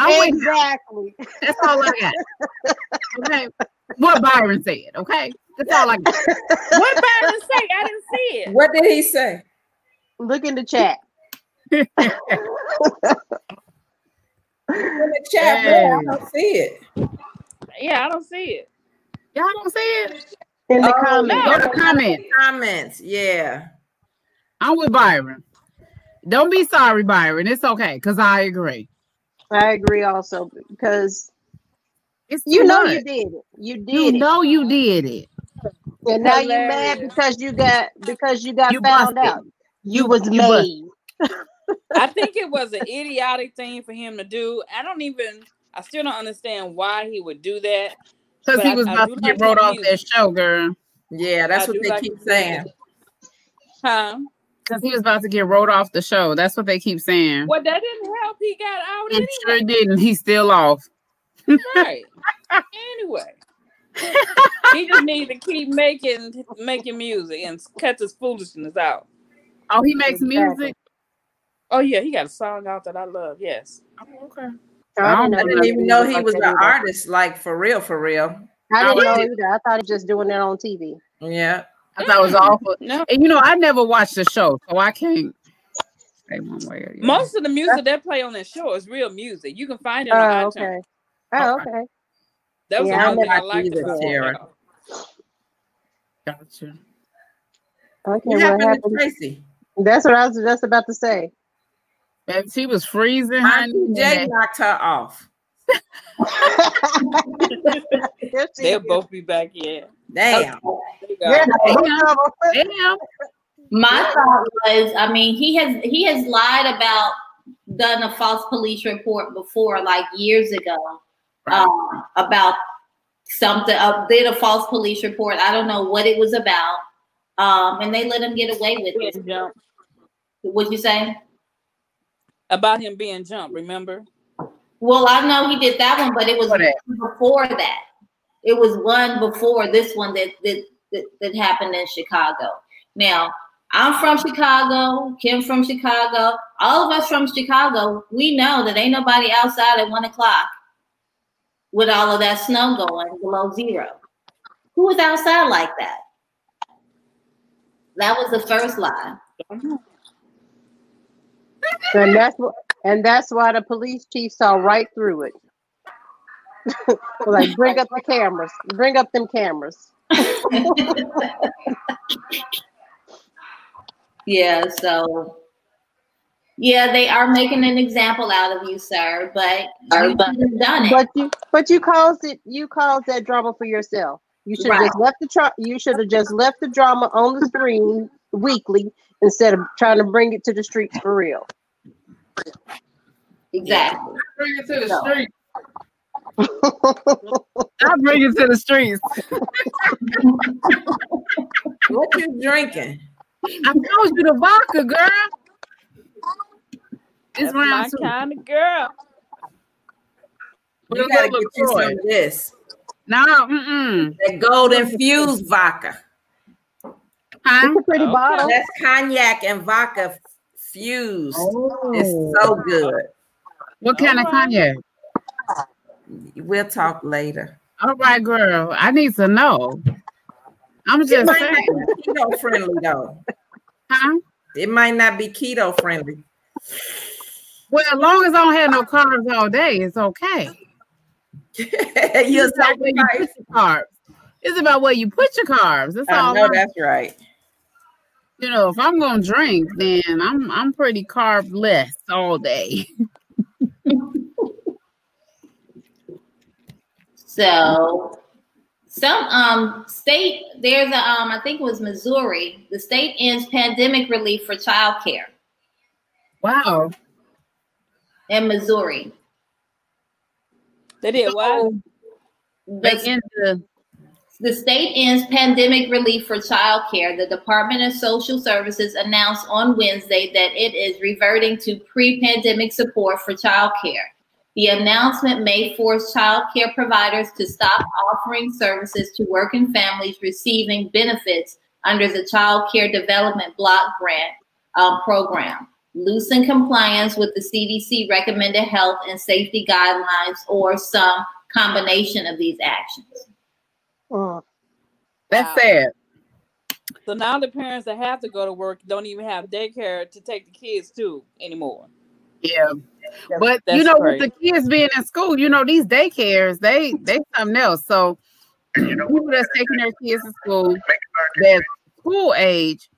I'm exactly. That's all I got. Okay. What Byron said, okay? That's all I got. what Byron say? I didn't see it. What did he say? Look in the chat in the chat, hey. I don't see it. Yeah, I don't see it. Y'all don't see it in the oh, comments. Go to comments. Comments, yeah. I'm with Byron. Don't be sorry, Byron. It's okay because I agree. I agree also because it's you know much. you did it. You did you it. know you did it. And now you mad because you got because you got you found busted. out. You, you was you made. I think it was an idiotic thing for him to do. I don't even, I still don't understand why he would do that. Because he was I, about I to get wrote off that show, girl. Yeah, that's I what they like keep saying. Huh? Because he was about to get wrote off the show. That's what they keep saying. Well, that didn't help. He got out. It anyway. sure didn't. He's still off. right. anyway. he just needs to keep making making music and cut his foolishness out. Oh, he makes music. Oh yeah, he got a song out that I love. Yes. Oh, okay. I, I didn't even know he was an artist, like for real, for real. I didn't know either. I thought he was just doing that on TV. Yeah. I thought it was mm. awful. No. And you know, I never watched the show, so I can't say one way or Most of the music they play on that show is real music. You can find it on oh, okay. Oh, okay. That was yeah, the one thing I liked about Sarah. Gotcha. Okay, what, what happened, happened? Tracy? That's what I was just about to say. And she was freezing. Honey, Jay knocked her off. They'll both be back. Yeah. Damn. Damn. Damn. My thought was, I mean, he has he has lied about done a false police report before, like years ago, um, about something. Uh, did a false police report. I don't know what it was about, um, and they let him get away with it. What'd you say? about him being jumped. Remember? Well, I know he did that one, but it was before that. It was one before this one that that that, that happened in Chicago. Now, I'm from Chicago. Kim from Chicago. All of us from Chicago. We know that ain't nobody outside at one o'clock with all of that snow going below zero. Who was outside like that? That was the first lie. And that's what, and that's why the police chief saw right through it. like, bring up the cameras. Bring up them cameras. yeah, so yeah, they are making an example out of you, sir, but you done it. But you but you caused it you caused that drama for yourself. You should have right. just left the tra- you should have just left the drama on the screen weekly instead of trying to bring it to the streets for real. Exactly. I Bring it to the no. streets. I bring it to the streets. what you drinking? I told you the vodka, girl. It's my kind of girl. You gotta get you some of this. No, mm-mm. That gold infused vodka. Huh? It's a pretty okay. bottle. That's cognac and vodka fused. Oh. It's so oh. good. What kind All of right. cognac? We'll talk later. All right, girl. I need to know. I'm just it saying. keto friendly though. Huh? It might not be keto friendly. Well, as long as I don't have no carbs all day, it's okay. You're sacrifice carbs. It's about where you put your carbs. That's I all. know that's right. You know, if I'm gonna drink, then I'm I'm pretty carb less all day. so some um state there's a um I think it was Missouri. The state ends pandemic relief for childcare. Wow. In Missouri. They did what? The, the, the state ends pandemic relief for childcare. The Department of Social Services announced on Wednesday that it is reverting to pre-pandemic support for childcare. The announcement may force child care providers to stop offering services to working families receiving benefits under the Child Care Development Block Grant um, Program, loosen compliance with the CDC recommended health and safety guidelines, or some combination of these actions. Oh, that's wow. sad. So now the parents that have to go to work don't even have daycare to take the kids to anymore. Yeah. That's, but that's you know, great. with the kids being in school, you know, these daycares, they they something else. So you know, people that's taking their kids to school, that school age,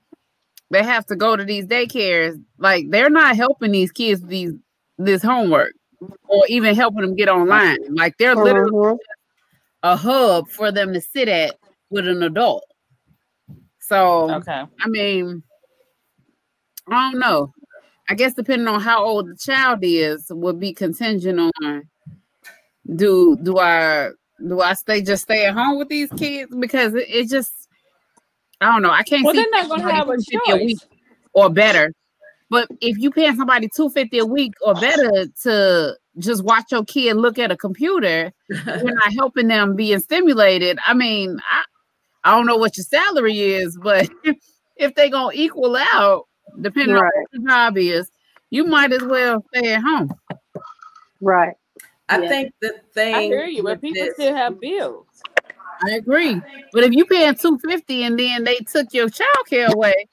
they have to go to these daycares. Like they're not helping these kids these this homework or even helping them get online. Like they're literally mm-hmm. A hub for them to sit at with an adult. So okay, I mean, I don't know. I guess depending on how old the child is, would be contingent on do do I do I stay just stay at home with these kids because it, it just I don't know. I can't. Well, they're not gonna have a choice. or better. But if you pay somebody two fifty a week or better to just watch your kid look at a computer, you're not helping them being stimulated. I mean, I I don't know what your salary is, but if they gonna equal out, depending right. on what your job is, you might as well stay at home. Right. I yeah. think the thing I hear you, but people this, still have bills. I agree. But if you paying 250 and then they took your child care away.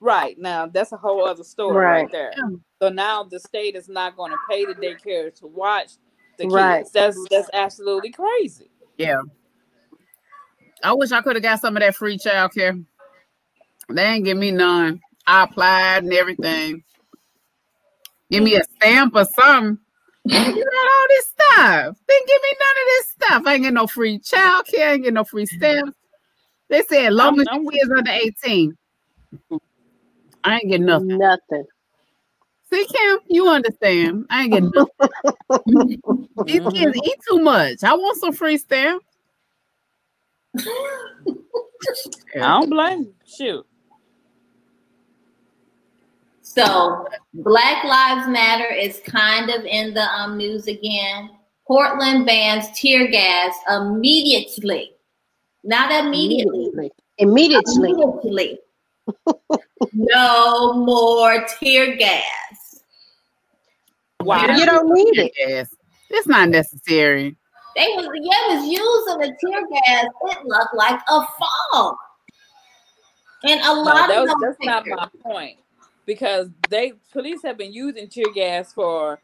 Right. Now that's a whole other story right, right there. Yeah. So now the state is not going to pay the daycare to watch the kids. Right. That's that's absolutely crazy. Yeah. I wish I could have got some of that free child care. They ain't give me none. I applied and everything. Give me a stamp or something. you got all this stuff. Then give me none of this stuff. I ain't get no free child care. I ain't get no free stamps. They said long as you is under 18. I ain't get nothing. Nothing. See, Kim, you understand. I ain't getting nothing. These kids eat too much. I want some free stamps. I don't blame you. Shoot. So Black Lives Matter is kind of in the um, news again. Portland bans tear gas immediately. Not immediately. Immediately. Immediately. immediately. no more tear gas. Wow. You don't need it. Yes. It's not necessary. They was yeah, was using the tear gas. It looked like a fog. And a lot no, of was, that's not my point. Because they police have been using tear gas for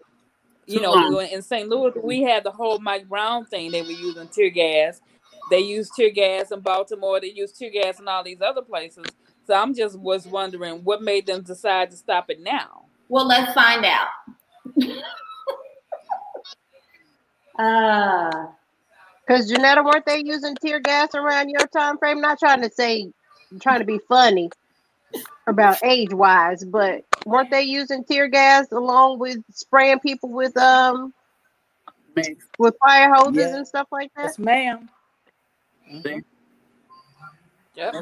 you know, in St. Louis, we had the whole Mike Brown thing. They were using tear gas. They used tear gas in Baltimore. They used tear gas in all these other places. So I'm just was wondering what made them decide to stop it now. Well, let's find out. uh because Janetta, weren't they using tear gas around your time frame? Not trying to say, trying to be funny about age wise, but weren't they using tear gas along with spraying people with um with fire hoses yeah. and stuff like that? Yes, madam mm-hmm. Yep.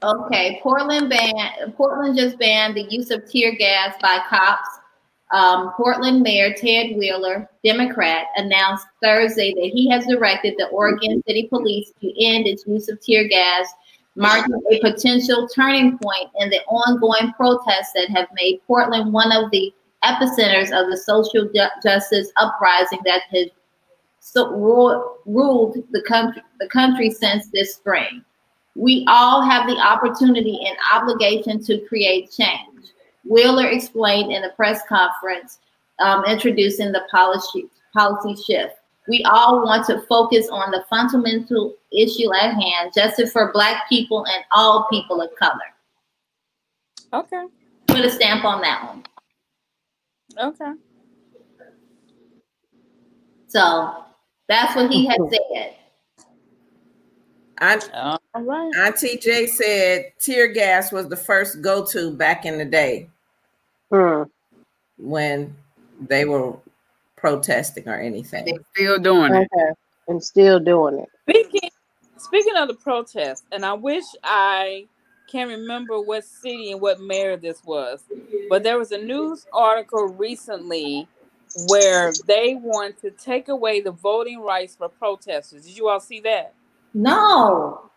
Okay, Portland ban Portland just banned the use of tear gas by cops. Um, Portland Mayor Ted Wheeler, Democrat, announced Thursday that he has directed the Oregon City Police to end its use of tear gas, marking a potential turning point in the ongoing protests that have made Portland one of the epicenters of the social ju- justice uprising that has so ruled the country the country since this spring. We all have the opportunity and obligation to create change. Wheeler explained in a press conference um, introducing the policy, policy shift. We all want to focus on the fundamental issue at hand, justice for Black people and all people of color. Okay. Put a stamp on that one. Okay. So that's what he had said. Aunt, All right. Auntie J said tear gas was the first go to back in the day hmm. when they were protesting or anything. They're still doing okay. it. And still doing it. Speaking, speaking of the protest, and I wish I can't remember what city and what mayor this was, but there was a news article recently where they want to take away the voting rights for protesters. Did you all see that? No.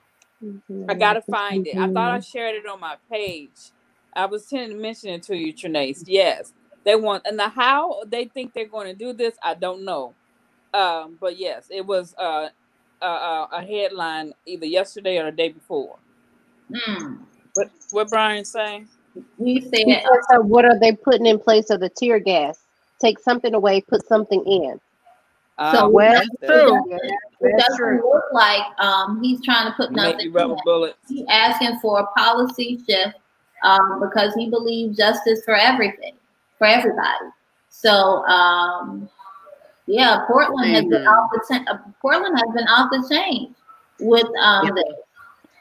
I gotta find it. I thought I shared it on my page. I was tending to mention it to you, Trenace. Yes, they want, and the how they think they're going to do this, I don't know. Um, but yes, it was uh, uh, a headline either yesterday or the day before. Mm. What what Brian saying? You said, so what are they putting in place of the tear gas? Take something away, put something in. Uh, so well, that's true. It doesn't true. look like um, he's trying to put nothing. Rubber bullets. He's asking for a policy shift um, because he believed justice for everything, for everybody. So um, yeah, Portland has been off the t- uh, Portland has been off the chain with um, yeah. this,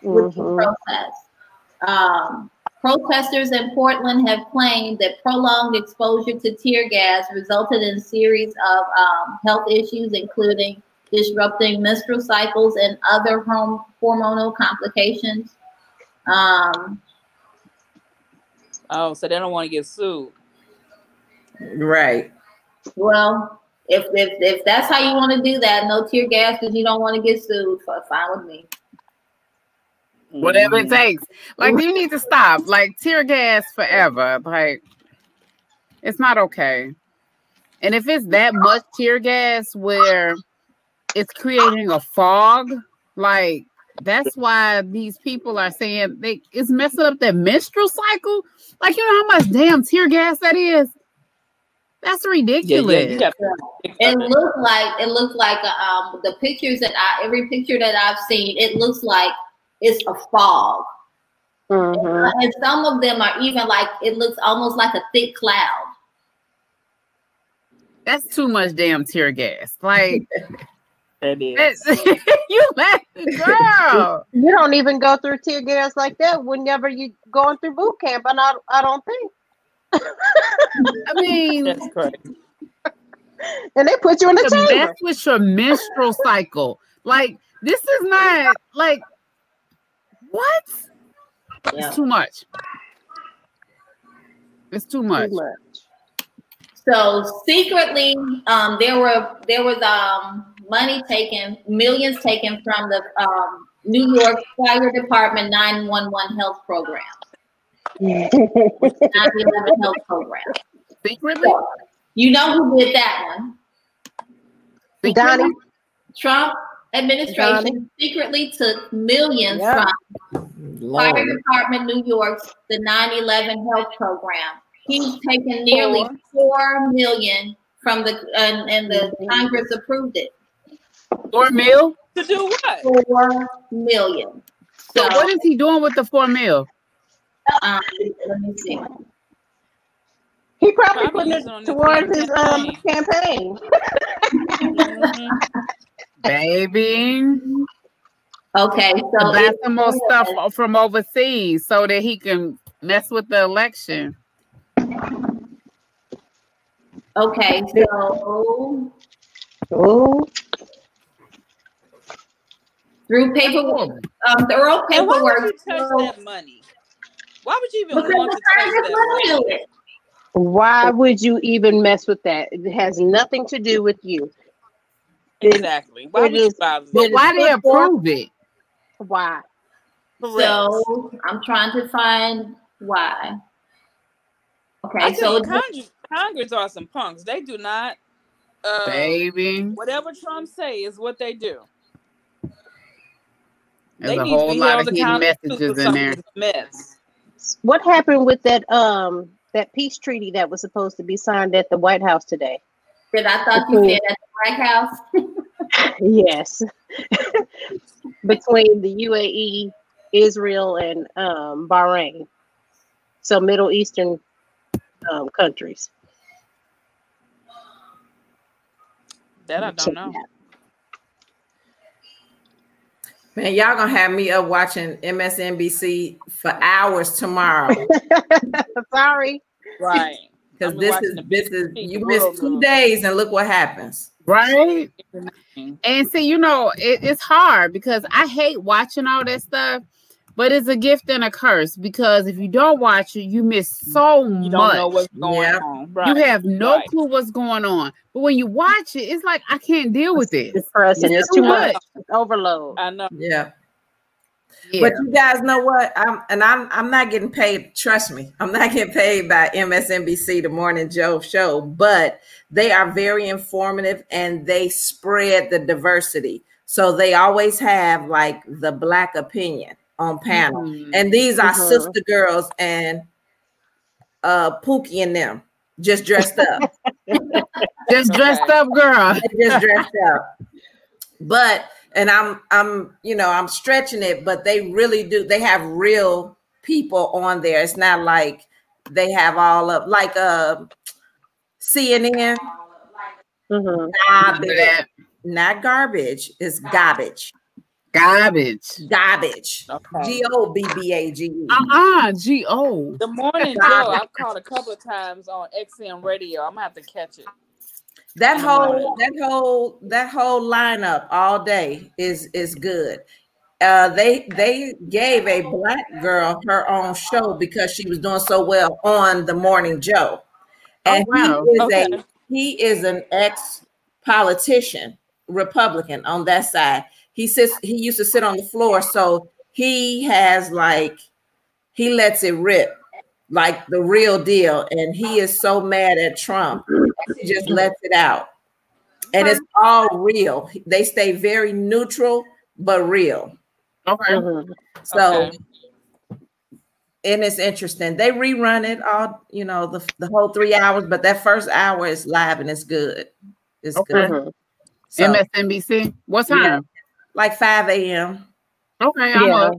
with mm-hmm. the protest. Um, Protesters in Portland have claimed that prolonged exposure to tear gas resulted in a series of um, health issues, including disrupting menstrual cycles and other hormonal complications. Um, oh, so they don't want to get sued. Right. Well, if if if that's how you want to do that, no tear gas because you don't want to get sued, fine with me whatever it mm-hmm. takes. Like you need to stop. Like tear gas forever. Like it's not okay. And if it's that much tear gas where it's creating a fog, like that's why these people are saying they it's messing up their menstrual cycle. Like you know how much damn tear gas that is. That's ridiculous. Yeah, yeah, it looks like it looks like um the pictures that I every picture that I've seen. It looks like it's a fog. Mm-hmm. And some of them are even like it looks almost like a thick cloud. That's too much damn tear gas. Like it is. you laughing, girl. You don't even go through tear gas like that whenever you going through boot camp, and I I don't think. I mean, that's correct. And they put you in the, the chamber. mess with your menstrual cycle. Like this is not like what? Yeah. It's too much. It's too much. Too much. So secretly, um, there were there was um money taken, millions taken from the um, New York Fire Department 911 health program. 9/11 health program. Secretly, you know who did that one? Donnie. Trump administration Donnie. secretly took millions yep. from Lord. Fire Department New York's the 9/11 health program. He's taken nearly four million from the uh, and the Congress approved it. Four mil to do what? Four million. So, so what is he doing with the four mil? Um, let me see. He probably, probably put it towards his um, campaign. mm-hmm. Baby. Okay, so that's some more stuff from overseas so that he can mess with the election. Okay, so oh. Through paperwork, um, thorough paperwork. why would you touch that money? Why would you even because want to touch that money? Why would you even mess with that? It has nothing to do with you. Exactly. Why would you? But why they approve it? Why? Correct. So I'm trying to find why. Okay, so Congress, Congress are some punks. They do not. Uh, Baby. Whatever Trump say is what they do. There's they a whole lot of hidden messages in there. Mess. What happened with that um that peace treaty that was supposed to be signed at the White House today? Did I thought you said at the White House? yes. Between the UAE, Israel, and um, Bahrain. So Middle Eastern um, countries. That I don't know. Man, y'all gonna have me up watching MSNBC for hours tomorrow. Sorry. Right. Because this is this is you miss two days and look what happens. Right. And see, you know, it, it's hard because I hate watching all that stuff but it's a gift and a curse because if you don't watch it, you miss so you much. Don't know what's going yeah. on. Right. You have no right. clue what's going on. But when you watch it, it's like I can't deal with it. It's depressing. It's, it's too much. much. It's overload. I know. Yeah. Yeah. But you guys know what? I'm and I'm I'm not getting paid. Trust me, I'm not getting paid by MSNBC, the Morning Joe show. But they are very informative and they spread the diversity. So they always have like the black opinion on panel. Mm-hmm. And these are mm-hmm. sister girls and uh Pookie and them just dressed up. just dressed up, girl. just dressed up. But and I'm I'm you know I'm stretching it, but they really do. They have real people on there. It's not like they have all of like uh CNN. Mm-hmm. Garbage. Not garbage. It's garbage. Garbage. Garbage. G O B B A G E. Uh-uh. G O. The morning Joe, I've called a couple of times on XM radio. I'm gonna have to catch it. That whole that whole that whole lineup all day is is good. Uh, they they gave a black girl her own show because she was doing so well on the morning Joe. Oh, and oh, wow. he is okay. a he is an ex politician, Republican on that side he sits he used to sit on the floor so he has like he lets it rip like the real deal and he is so mad at trump he just lets it out. And it's all real. They stay very neutral but real. Okay. Mm-hmm. so okay. and it's interesting. They rerun it all you know the, the whole three hours but that first hour is live and it's good. It's okay. good mm-hmm. so, msnbc what time? yeah like 5 a.m. Okay, I'm yeah. up.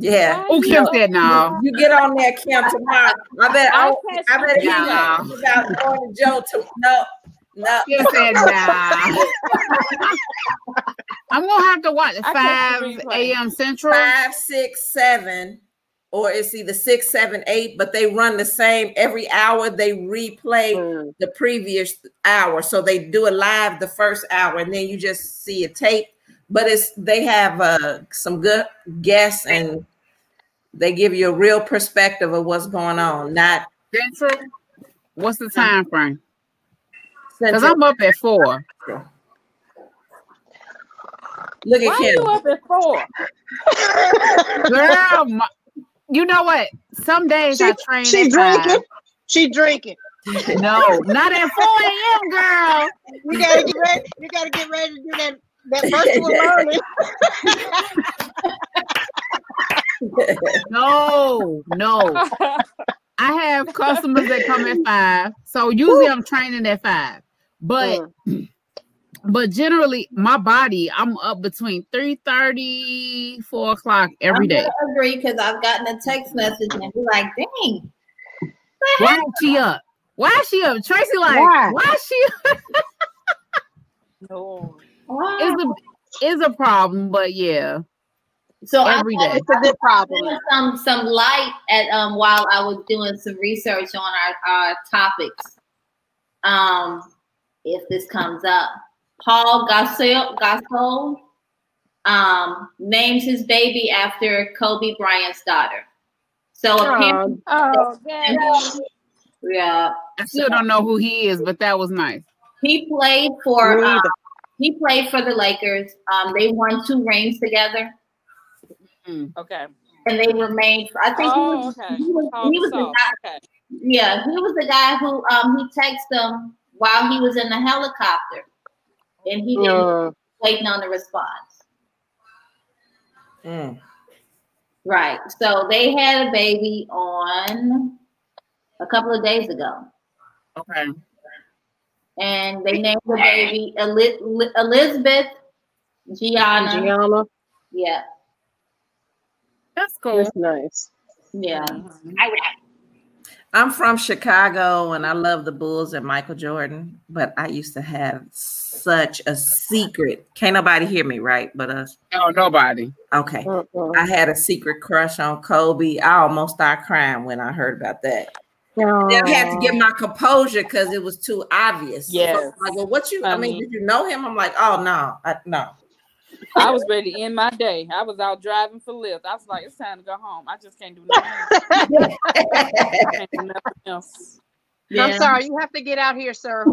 Yeah. Oh, Kim said no. You get on there, Kim, tomorrow. I bet I, I bet he about going to Joe to no. No. Kim said no. I'm gonna have to watch 5 a.m. Central. Five, six, seven, or it's either six, seven, eight, but they run the same every hour. They replay mm. the previous hour. So they do it live the first hour, and then you just see a tape but it's they have uh, some good guests and they give you a real perspective of what's going on. Not Central. What's the time frame? Because I'm up at four. Look at Why him. you up at four? Girl, my, you know what? Some days she, I train. She drinking. Five. She drinking. No, not at 4 a.m., girl. You gotta get ready. You gotta get ready to do that that virtual learning. no, no. I have customers that come at five. So usually I'm training at five. But mm. but generally my body, I'm up between 3 30, 4 o'clock every day. I agree because I've gotten a text message and be like, dang. Why is she up? Why is she up? Tracy, like, why, why is she up? no. It's a it's a problem, but yeah. So every day. It's a good problem. Some some light at um while I was doing some research on our, our topics. Um, if this comes up, Paul Gasol Gasol um names his baby after Kobe Bryant's daughter. So oh, oh yeah. I still don't know who he is, but that was nice. He played for um, he played for the Lakers. Um, they won two rings together. Mm, okay. And they remained. I think oh, he was. Okay. He was, oh, he was the guy. Okay. Yeah, he was the guy who um he texted them while he was in the helicopter, and he didn't uh. waiting on the response. Mm. Right. So they had a baby on a couple of days ago. Okay. And they named the baby Elizabeth Gianna. Gianna. Yeah. That's cool. That's nice. Yeah. I'm from Chicago and I love the Bulls and Michael Jordan, but I used to have such a secret. Can't nobody hear me, right? But us. No, nobody. Okay. Uh-uh. I had a secret crush on Kobe. I almost started crying when I heard about that. I had to get my composure because it was too obvious. Yeah. So like, well, what you? I, I mean, mean, did you know him? I'm like, oh no, I, no. I was ready to end my day. I was out driving for Lyft. I was like, it's time to go home. I just can't do nothing, can't do nothing else. Yeah. I'm sorry, you have to get out here, sir.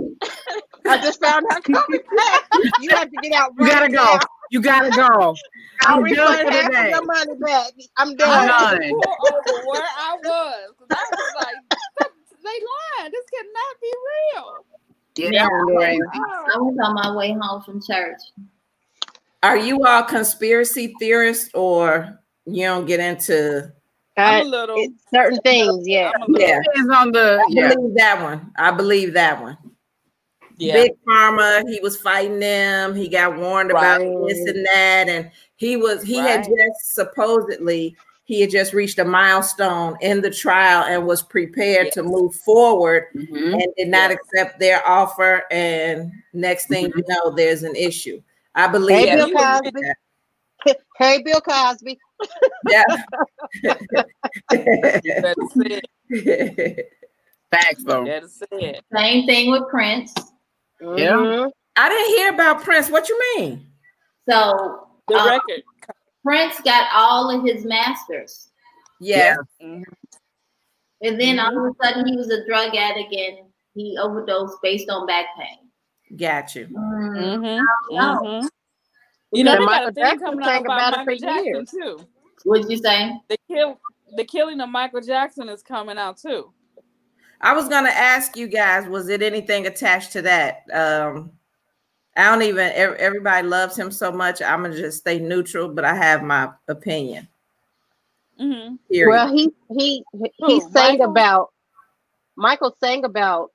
I just found out coming back. You have to get out. Right you gotta now. go. You gotta go. I'll refund half of your money back. I'm done. I'm done. where I was. I was like, they lying. This cannot be real. Yeah, I was on my way home from church. Are you all conspiracy theorists or you don't get into I'm a little certain things, yeah. Yeah. On the I yeah. believe that one. I believe that one. Yeah. Big Pharma, he was fighting them. He got warned right. about this and that. And he was he right. had just supposedly he had just reached a milestone in the trial and was prepared yes. to move forward mm-hmm. and did not yes. accept their offer. And next thing mm-hmm. you know, there's an issue. I believe. Hey, Bill Cosby. hey, Bill Cosby. yeah. Facts, though. Same thing with Prince. Yeah. Mm-hmm. I didn't hear about Prince. What you mean? So the um, record. Prince got all of his masters. Yeah. Mm-hmm. And then mm-hmm. all of a sudden he was a drug addict and he overdosed based on back pain. Got you. Mm-hmm. Mm-hmm. You know, they got a thing coming out about, about Michael Jackson years. too. What'd you say? The kill, the killing of Michael Jackson is coming out too. I was gonna ask you guys, was it anything attached to that? Um, I don't even. Everybody loves him so much. I'm gonna just stay neutral, but I have my opinion. Mm-hmm. Well, he he he sang Michael? about Michael sang about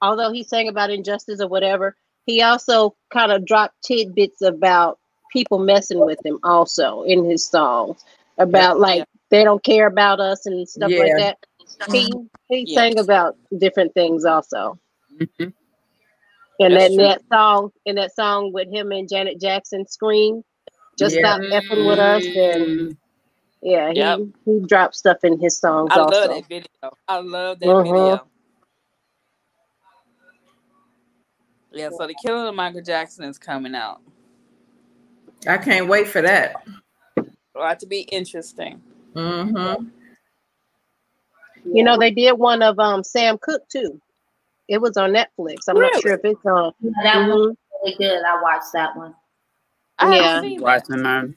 although he sang about injustice or whatever, he also kind of dropped tidbits about people messing with him also in his songs about like yeah. they don't care about us and stuff yeah. like that. He he yes. sang about different things also. Mm-hmm. And then that song, in that song with him and Janet Jackson, "Scream," just yeah. stop effing with us. And yeah, yep. he, he dropped stuff in his songs. I also. love that video. I love that uh-huh. video. Yeah, so the killing of Michael Jackson is coming out. I can't wait for that. It'll to be interesting. Mm-hmm. You know, they did one of um Sam Cooke too. It was on Netflix. I'm really? not sure if it's on. Yeah, that mm-hmm. was really good. I watched that one. I yeah, watching that.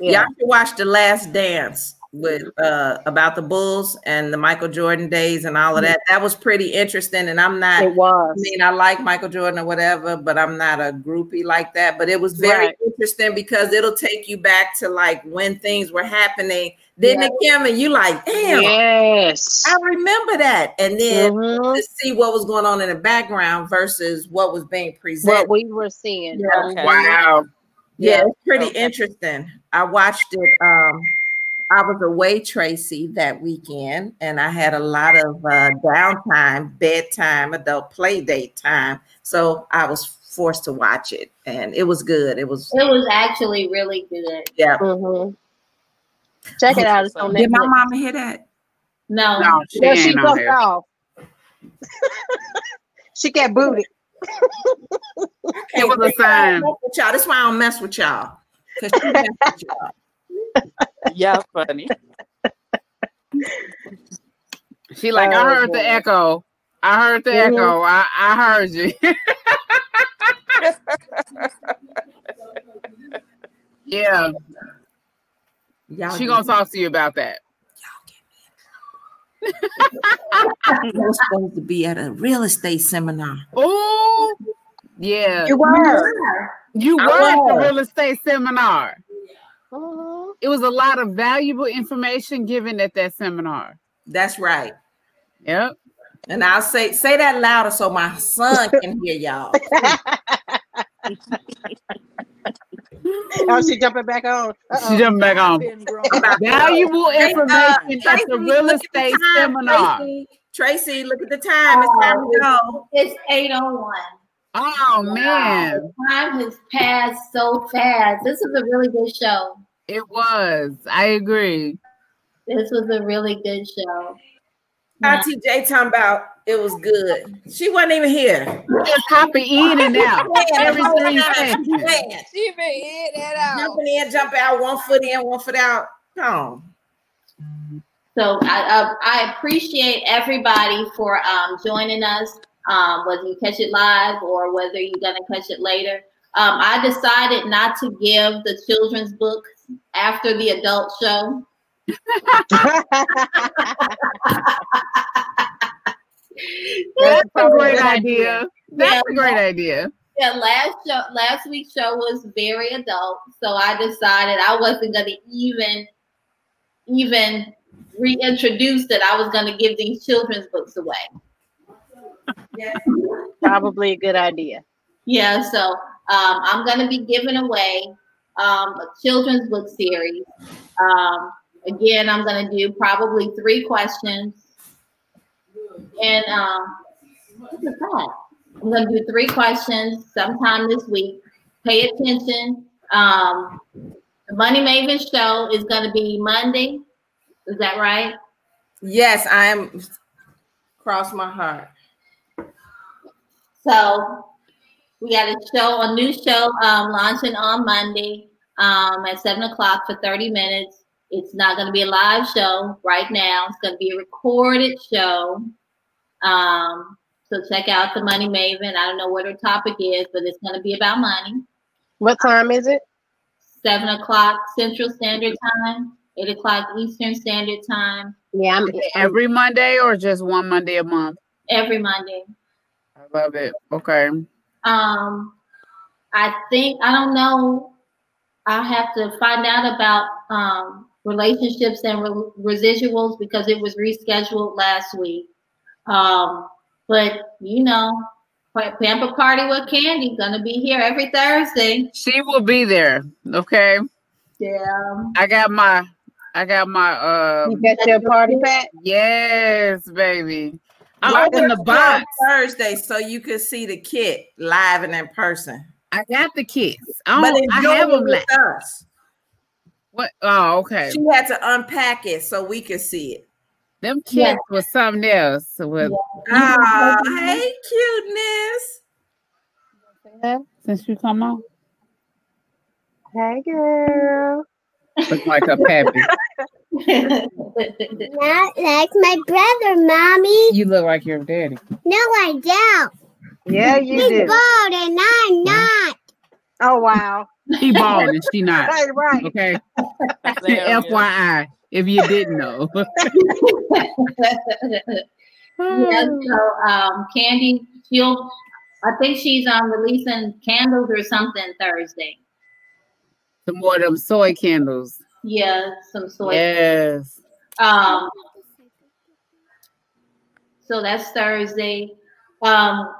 Yeah. Y'all should watch The Last Dance with uh about the Bulls and the Michael Jordan days and all of that. That was pretty interesting. And I'm not it was. I mean, I like Michael Jordan or whatever, but I'm not a groupie like that. But it was very right. interesting because it'll take you back to like when things were happening. Didn't yeah. it, Kim? And you like, damn, yes, I remember that. And then mm-hmm. to see what was going on in the background versus what was being presented. What we were seeing. Yeah. Okay. Wow. Yeah, it's pretty okay. interesting. I watched it. Um, I was away, Tracy, that weekend, and I had a lot of uh, downtime, bedtime, adult play date time. So I was forced to watch it, and it was good. It was. It was actually really good. Yeah. Mm-hmm. Check it out. It's on Did my mama hear that? No. No, she, no, she broke off. she got booted. it was a sign. Y'all. That's why I don't mess with y'all. Because she mess with y'all yeah, funny. She like, oh, I heard boy. the echo. I heard the mm-hmm. echo. I, I heard you. yeah. Y'all she gonna talk to you about that. I was supposed to be at a real estate seminar. Oh, yeah. You were. You were at the real estate seminar. Uh-huh. It was a lot of valuable information given at that seminar. That's right. Yep. And I'll say say that louder so my son can hear y'all. oh, she jumping back on. Uh-oh. She jumping back on. Valuable information uh, at the real estate seminar. Tracy, Tracy, look at the time. It's time to go. It's 801. Oh man. Time has passed so fast. This is a really good show. It was. I agree. This was a really good show. Auntie J talking about it was good. She wasn't even here. Just hopping in and out every three seconds. She been in and out. Jumping in, jumping out, one foot in, one foot out. Come So I uh, I appreciate everybody for um, joining us um, whether you catch it live or whether you're going to catch it later. Um, I decided not to give the children's book after the adult show. That's a great idea. That's yeah, a great idea. Yeah, last show, last week's show was very adult, so I decided I wasn't going to even, even reintroduce that I was going to give these children's books away. Yeah. Probably a good idea. Yeah, so um, I'm going to be giving away um, a children's book series. Um, again, I'm going to do probably three questions. And um, what is that? I'm going to do three questions sometime this week. Pay attention. Um, the Money Maven show is going to be Monday. Is that right? Yes, I am. Cross my heart. So we got a show, a new show um, launching on Monday um, at seven o'clock for 30 minutes. It's not going to be a live show right now. It's going to be a recorded show. Um, so check out the Money Maven. I don't know what her topic is, but it's going to be about money. What time is it? Seven o'clock Central Standard Time, eight o'clock Eastern Standard Time. Yeah, I'm, every Monday or just one Monday a month? Every Monday. I love it. Okay. Um, I think I don't know. I have to find out about um, relationships and re- residuals because it was rescheduled last week. Um, but you know, Pamper Party with Kandy gonna be here every Thursday. She will be there. Okay. Yeah. I got my I got my uh You got your party pack? Yes, baby. I opened the box Thursday so you could see the kit live and in person. I got the kits. I, but I have them with us. What? Oh, okay. She had to unpack it so we could see it. Them kids yeah. was something else. With yeah. oh, hey, cuteness. Since you come on. Hey, girl. Look like a pappy. Not like my brother, mommy. You look like your daddy. No, I don't. Yeah, you He's do. bald and I'm not. Oh wow. He bald and she not. Right, right. Okay. FYI, if you didn't know. yeah, so um, Kandy, she'll I think she's um releasing candles or something Thursday. Some more of them soy candles. Yeah, some soy. Yes. Candles. Um. So that's Thursday. Um,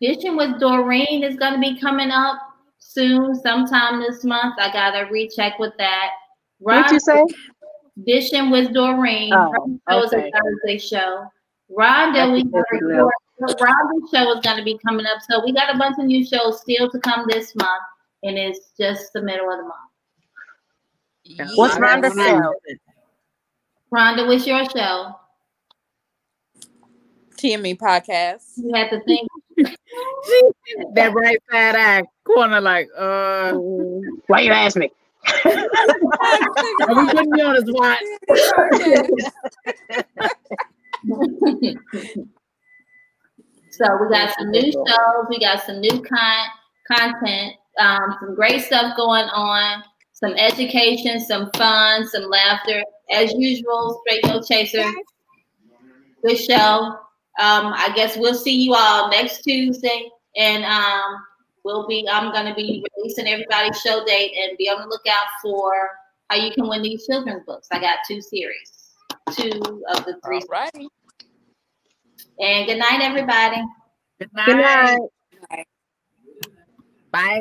Fishing with Doreen is going to be coming up soon, sometime this month. I gotta recheck with that. What you say? Fishing with Doreen. Oh, Her show okay. a Thursday show. Rhonda, we Rhonda's show is going to be coming up. So we got a bunch of new shows still to come this month, and it's just the middle of the month. Yeah. What's Rhonda's show? Rhonda, what's your show? TME podcast. You have to think. that right side eye corner, like, uh, why you ask me? Are we putting you on so we got some new shows, we got some new con- content, um, some great stuff going on, some education, some fun, some laughter. As usual, Straight No Chaser. Good show. Um, I guess we'll see you all next Tuesday, and um, we'll be. I'm going to be releasing everybody's show date, and be on the lookout for how you can win these children's books. I got two series, two of the three. All right. And good night, everybody. Good night. Good night. Bye.